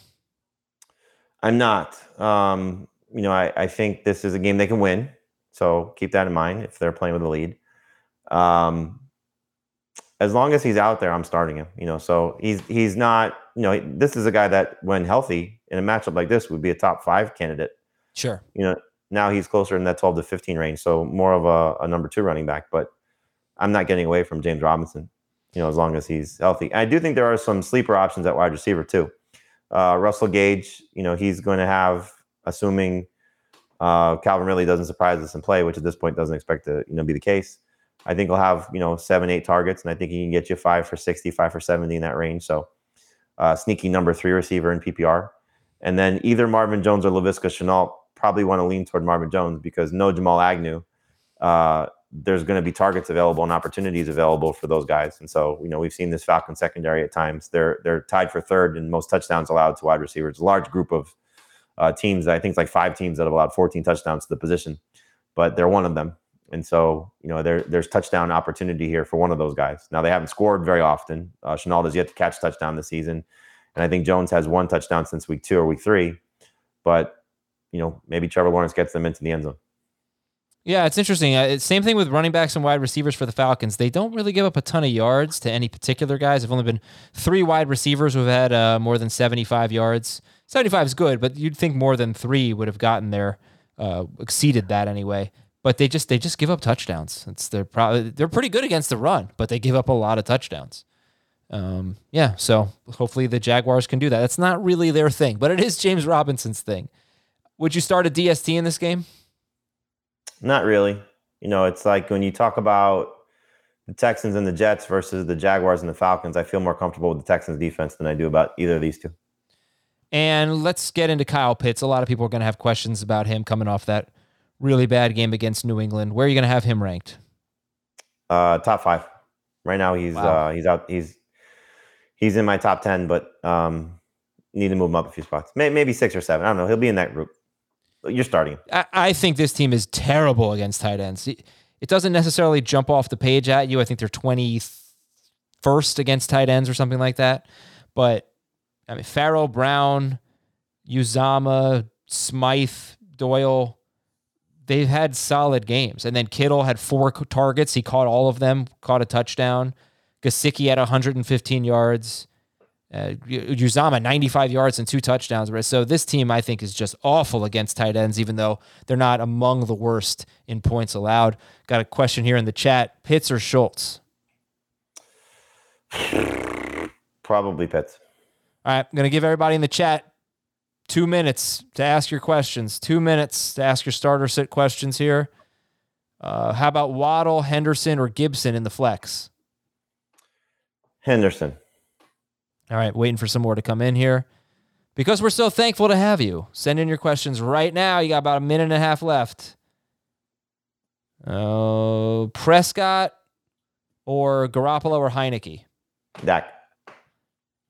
I'm not. Um, you know, I, I think this is a game they can win. So keep that in mind if they're playing with a lead. Um, as long as he's out there, I'm starting him. You know, so he's he's not. You know, this is a guy that, when healthy, in a matchup like this, would be a top five candidate. Sure. You know, now he's closer in that 12 to 15 range, so more of a, a number two running back. But I'm not getting away from James Robinson. You know, as long as he's healthy. And I do think there are some sleeper options at wide receiver too. Uh, Russell Gage, you know, he's going to have, assuming uh, Calvin Ridley doesn't surprise us and play, which at this point doesn't expect to, you know, be the case. I think he'll have, you know, seven, eight targets, and I think he can get you five for 60, five for 70 in that range. So, uh, sneaky number three receiver in PPR. And then either Marvin Jones or Laviska Shenault probably want to lean toward Marvin Jones because no Jamal Agnew. Uh, there's going to be targets available and opportunities available for those guys. And so, you know, we've seen this Falcon secondary at times. They're they're tied for third in most touchdowns allowed to wide receivers. A large group of uh, teams. I think it's like five teams that have allowed 14 touchdowns to the position, but they're one of them. And so, you know, there, there's touchdown opportunity here for one of those guys. Now they haven't scored very often. Uh, Shenault has yet to catch touchdown this season, and I think Jones has one touchdown since week two or week three. But you know, maybe Trevor Lawrence gets them into the end zone. Yeah, it's interesting. Uh, it's same thing with running backs and wide receivers for the Falcons. They don't really give up a ton of yards to any particular guys. There've only been three wide receivers who've had uh, more than 75 yards. 75 is good, but you'd think more than three would have gotten there. uh, exceeded that anyway. But they just they just give up touchdowns. It's they're probably they're pretty good against the run, but they give up a lot of touchdowns. Um, yeah, so hopefully the Jaguars can do that. That's not really their thing, but it is James Robinson's thing. Would you start a DST in this game? Not really. You know, it's like when you talk about the Texans and the Jets versus the Jaguars and the Falcons, I feel more comfortable with the Texans defense than I do about either of these two. And let's get into Kyle Pitts. A lot of people are going to have questions about him coming off that really bad game against New England. Where are you going to have him ranked? Uh, top five. Right now, he's Wow. uh, he's out. He's he's in my top ten, but um, need to move him up a few spots. Maybe six or seven. I don't know. He'll be in that group. You're starting. I, I think this team is terrible against tight ends. It, it doesn't necessarily jump off the page at you. I think they're 21st against tight ends or something like that. But I mean, Farrell, Brown, Uzomah, Smythe, Doyle, they've had solid games. And then Kittle had four targets. He caught all of them, caught a touchdown. Gesicki had 115 yards. Uh, Uzomah 95 yards and two touchdowns. So this team, I think, is just awful against tight ends, even though they're not among the worst in points allowed. Got a question here in the chat: Pitts or Schultz? Probably Pitts. All right, I'm gonna give everybody in the chat two minutes to ask your questions. Two minutes to ask your starter sit questions here. Uh, how about Waddle, Henderson, or Gibson in the flex? Henderson. All right, waiting for some more to come in here. Because we're so thankful to have you. Send in your questions right now. You got about a minute and a half left. Oh, Prescott or Garoppolo or Heinicke? Dak.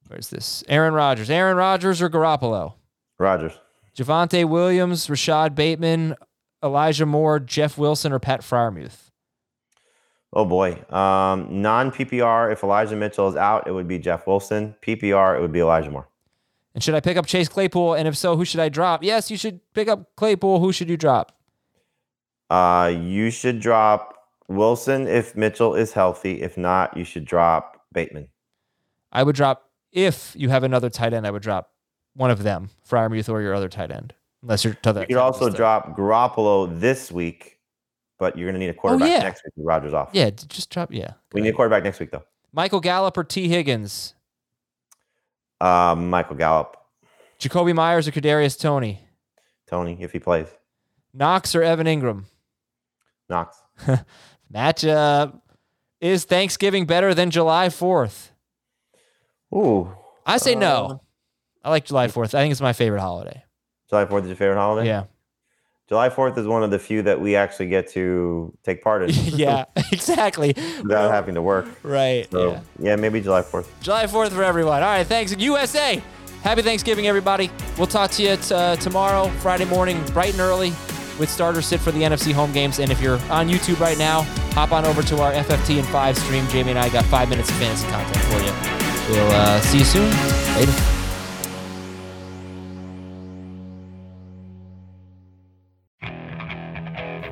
Where's this? Aaron Rodgers. Aaron Rodgers or Garoppolo? Rodgers. Javonte Williams, Rashod Bateman, Elijah Moore, Jeff Wilson, or Pat Freiermuth? Oh boy. Um, non PPR. If Elijah Mitchell is out, it would be Jeff Wilson. PPR, it would be Elijah Moore. And should I pick up Chase Claypool? And if so, who should I drop? Yes, you should pick up Claypool. Who should you drop? Uh, you should drop Wilson if Mitchell is healthy. If not, you should drop Bateman. I would drop if you have another tight end. I would drop one of them, Freiermuth or your other tight end, unless you're to the. You could also drop Garoppolo this week, but you're going to need a quarterback Oh, yeah. next week with Rodgers off. Yeah, just drop. Yeah, We need a quarterback next week, though. Michael Gallup or Tee Higgins, Um, Michael Gallup, Jakobi Meyers or Kadarius Toney, Toney, if he plays. Knox or Evan Engram. Knox. Matchup is Thanksgiving better than July Fourth? Ooh. I say Uh, no. I like July Fourth. I think it's my favorite holiday. July 4th is your favorite holiday? Yeah. July 4th is one of the few that we actually get to take part in yeah, exactly. without having to work. Right. So, yeah. yeah, maybe July 4th. July 4th for everyone. All right, thanks. USA. Happy Thanksgiving, everybody. We'll talk to you t- uh, tomorrow, Friday morning, bright and early, with starter sit for the NFC home games. And if you're on YouTube right now, hop on over to our FFT and 5 stream. Jamie and I got five minutes of fantasy content for you. We'll uh, see you soon. Later.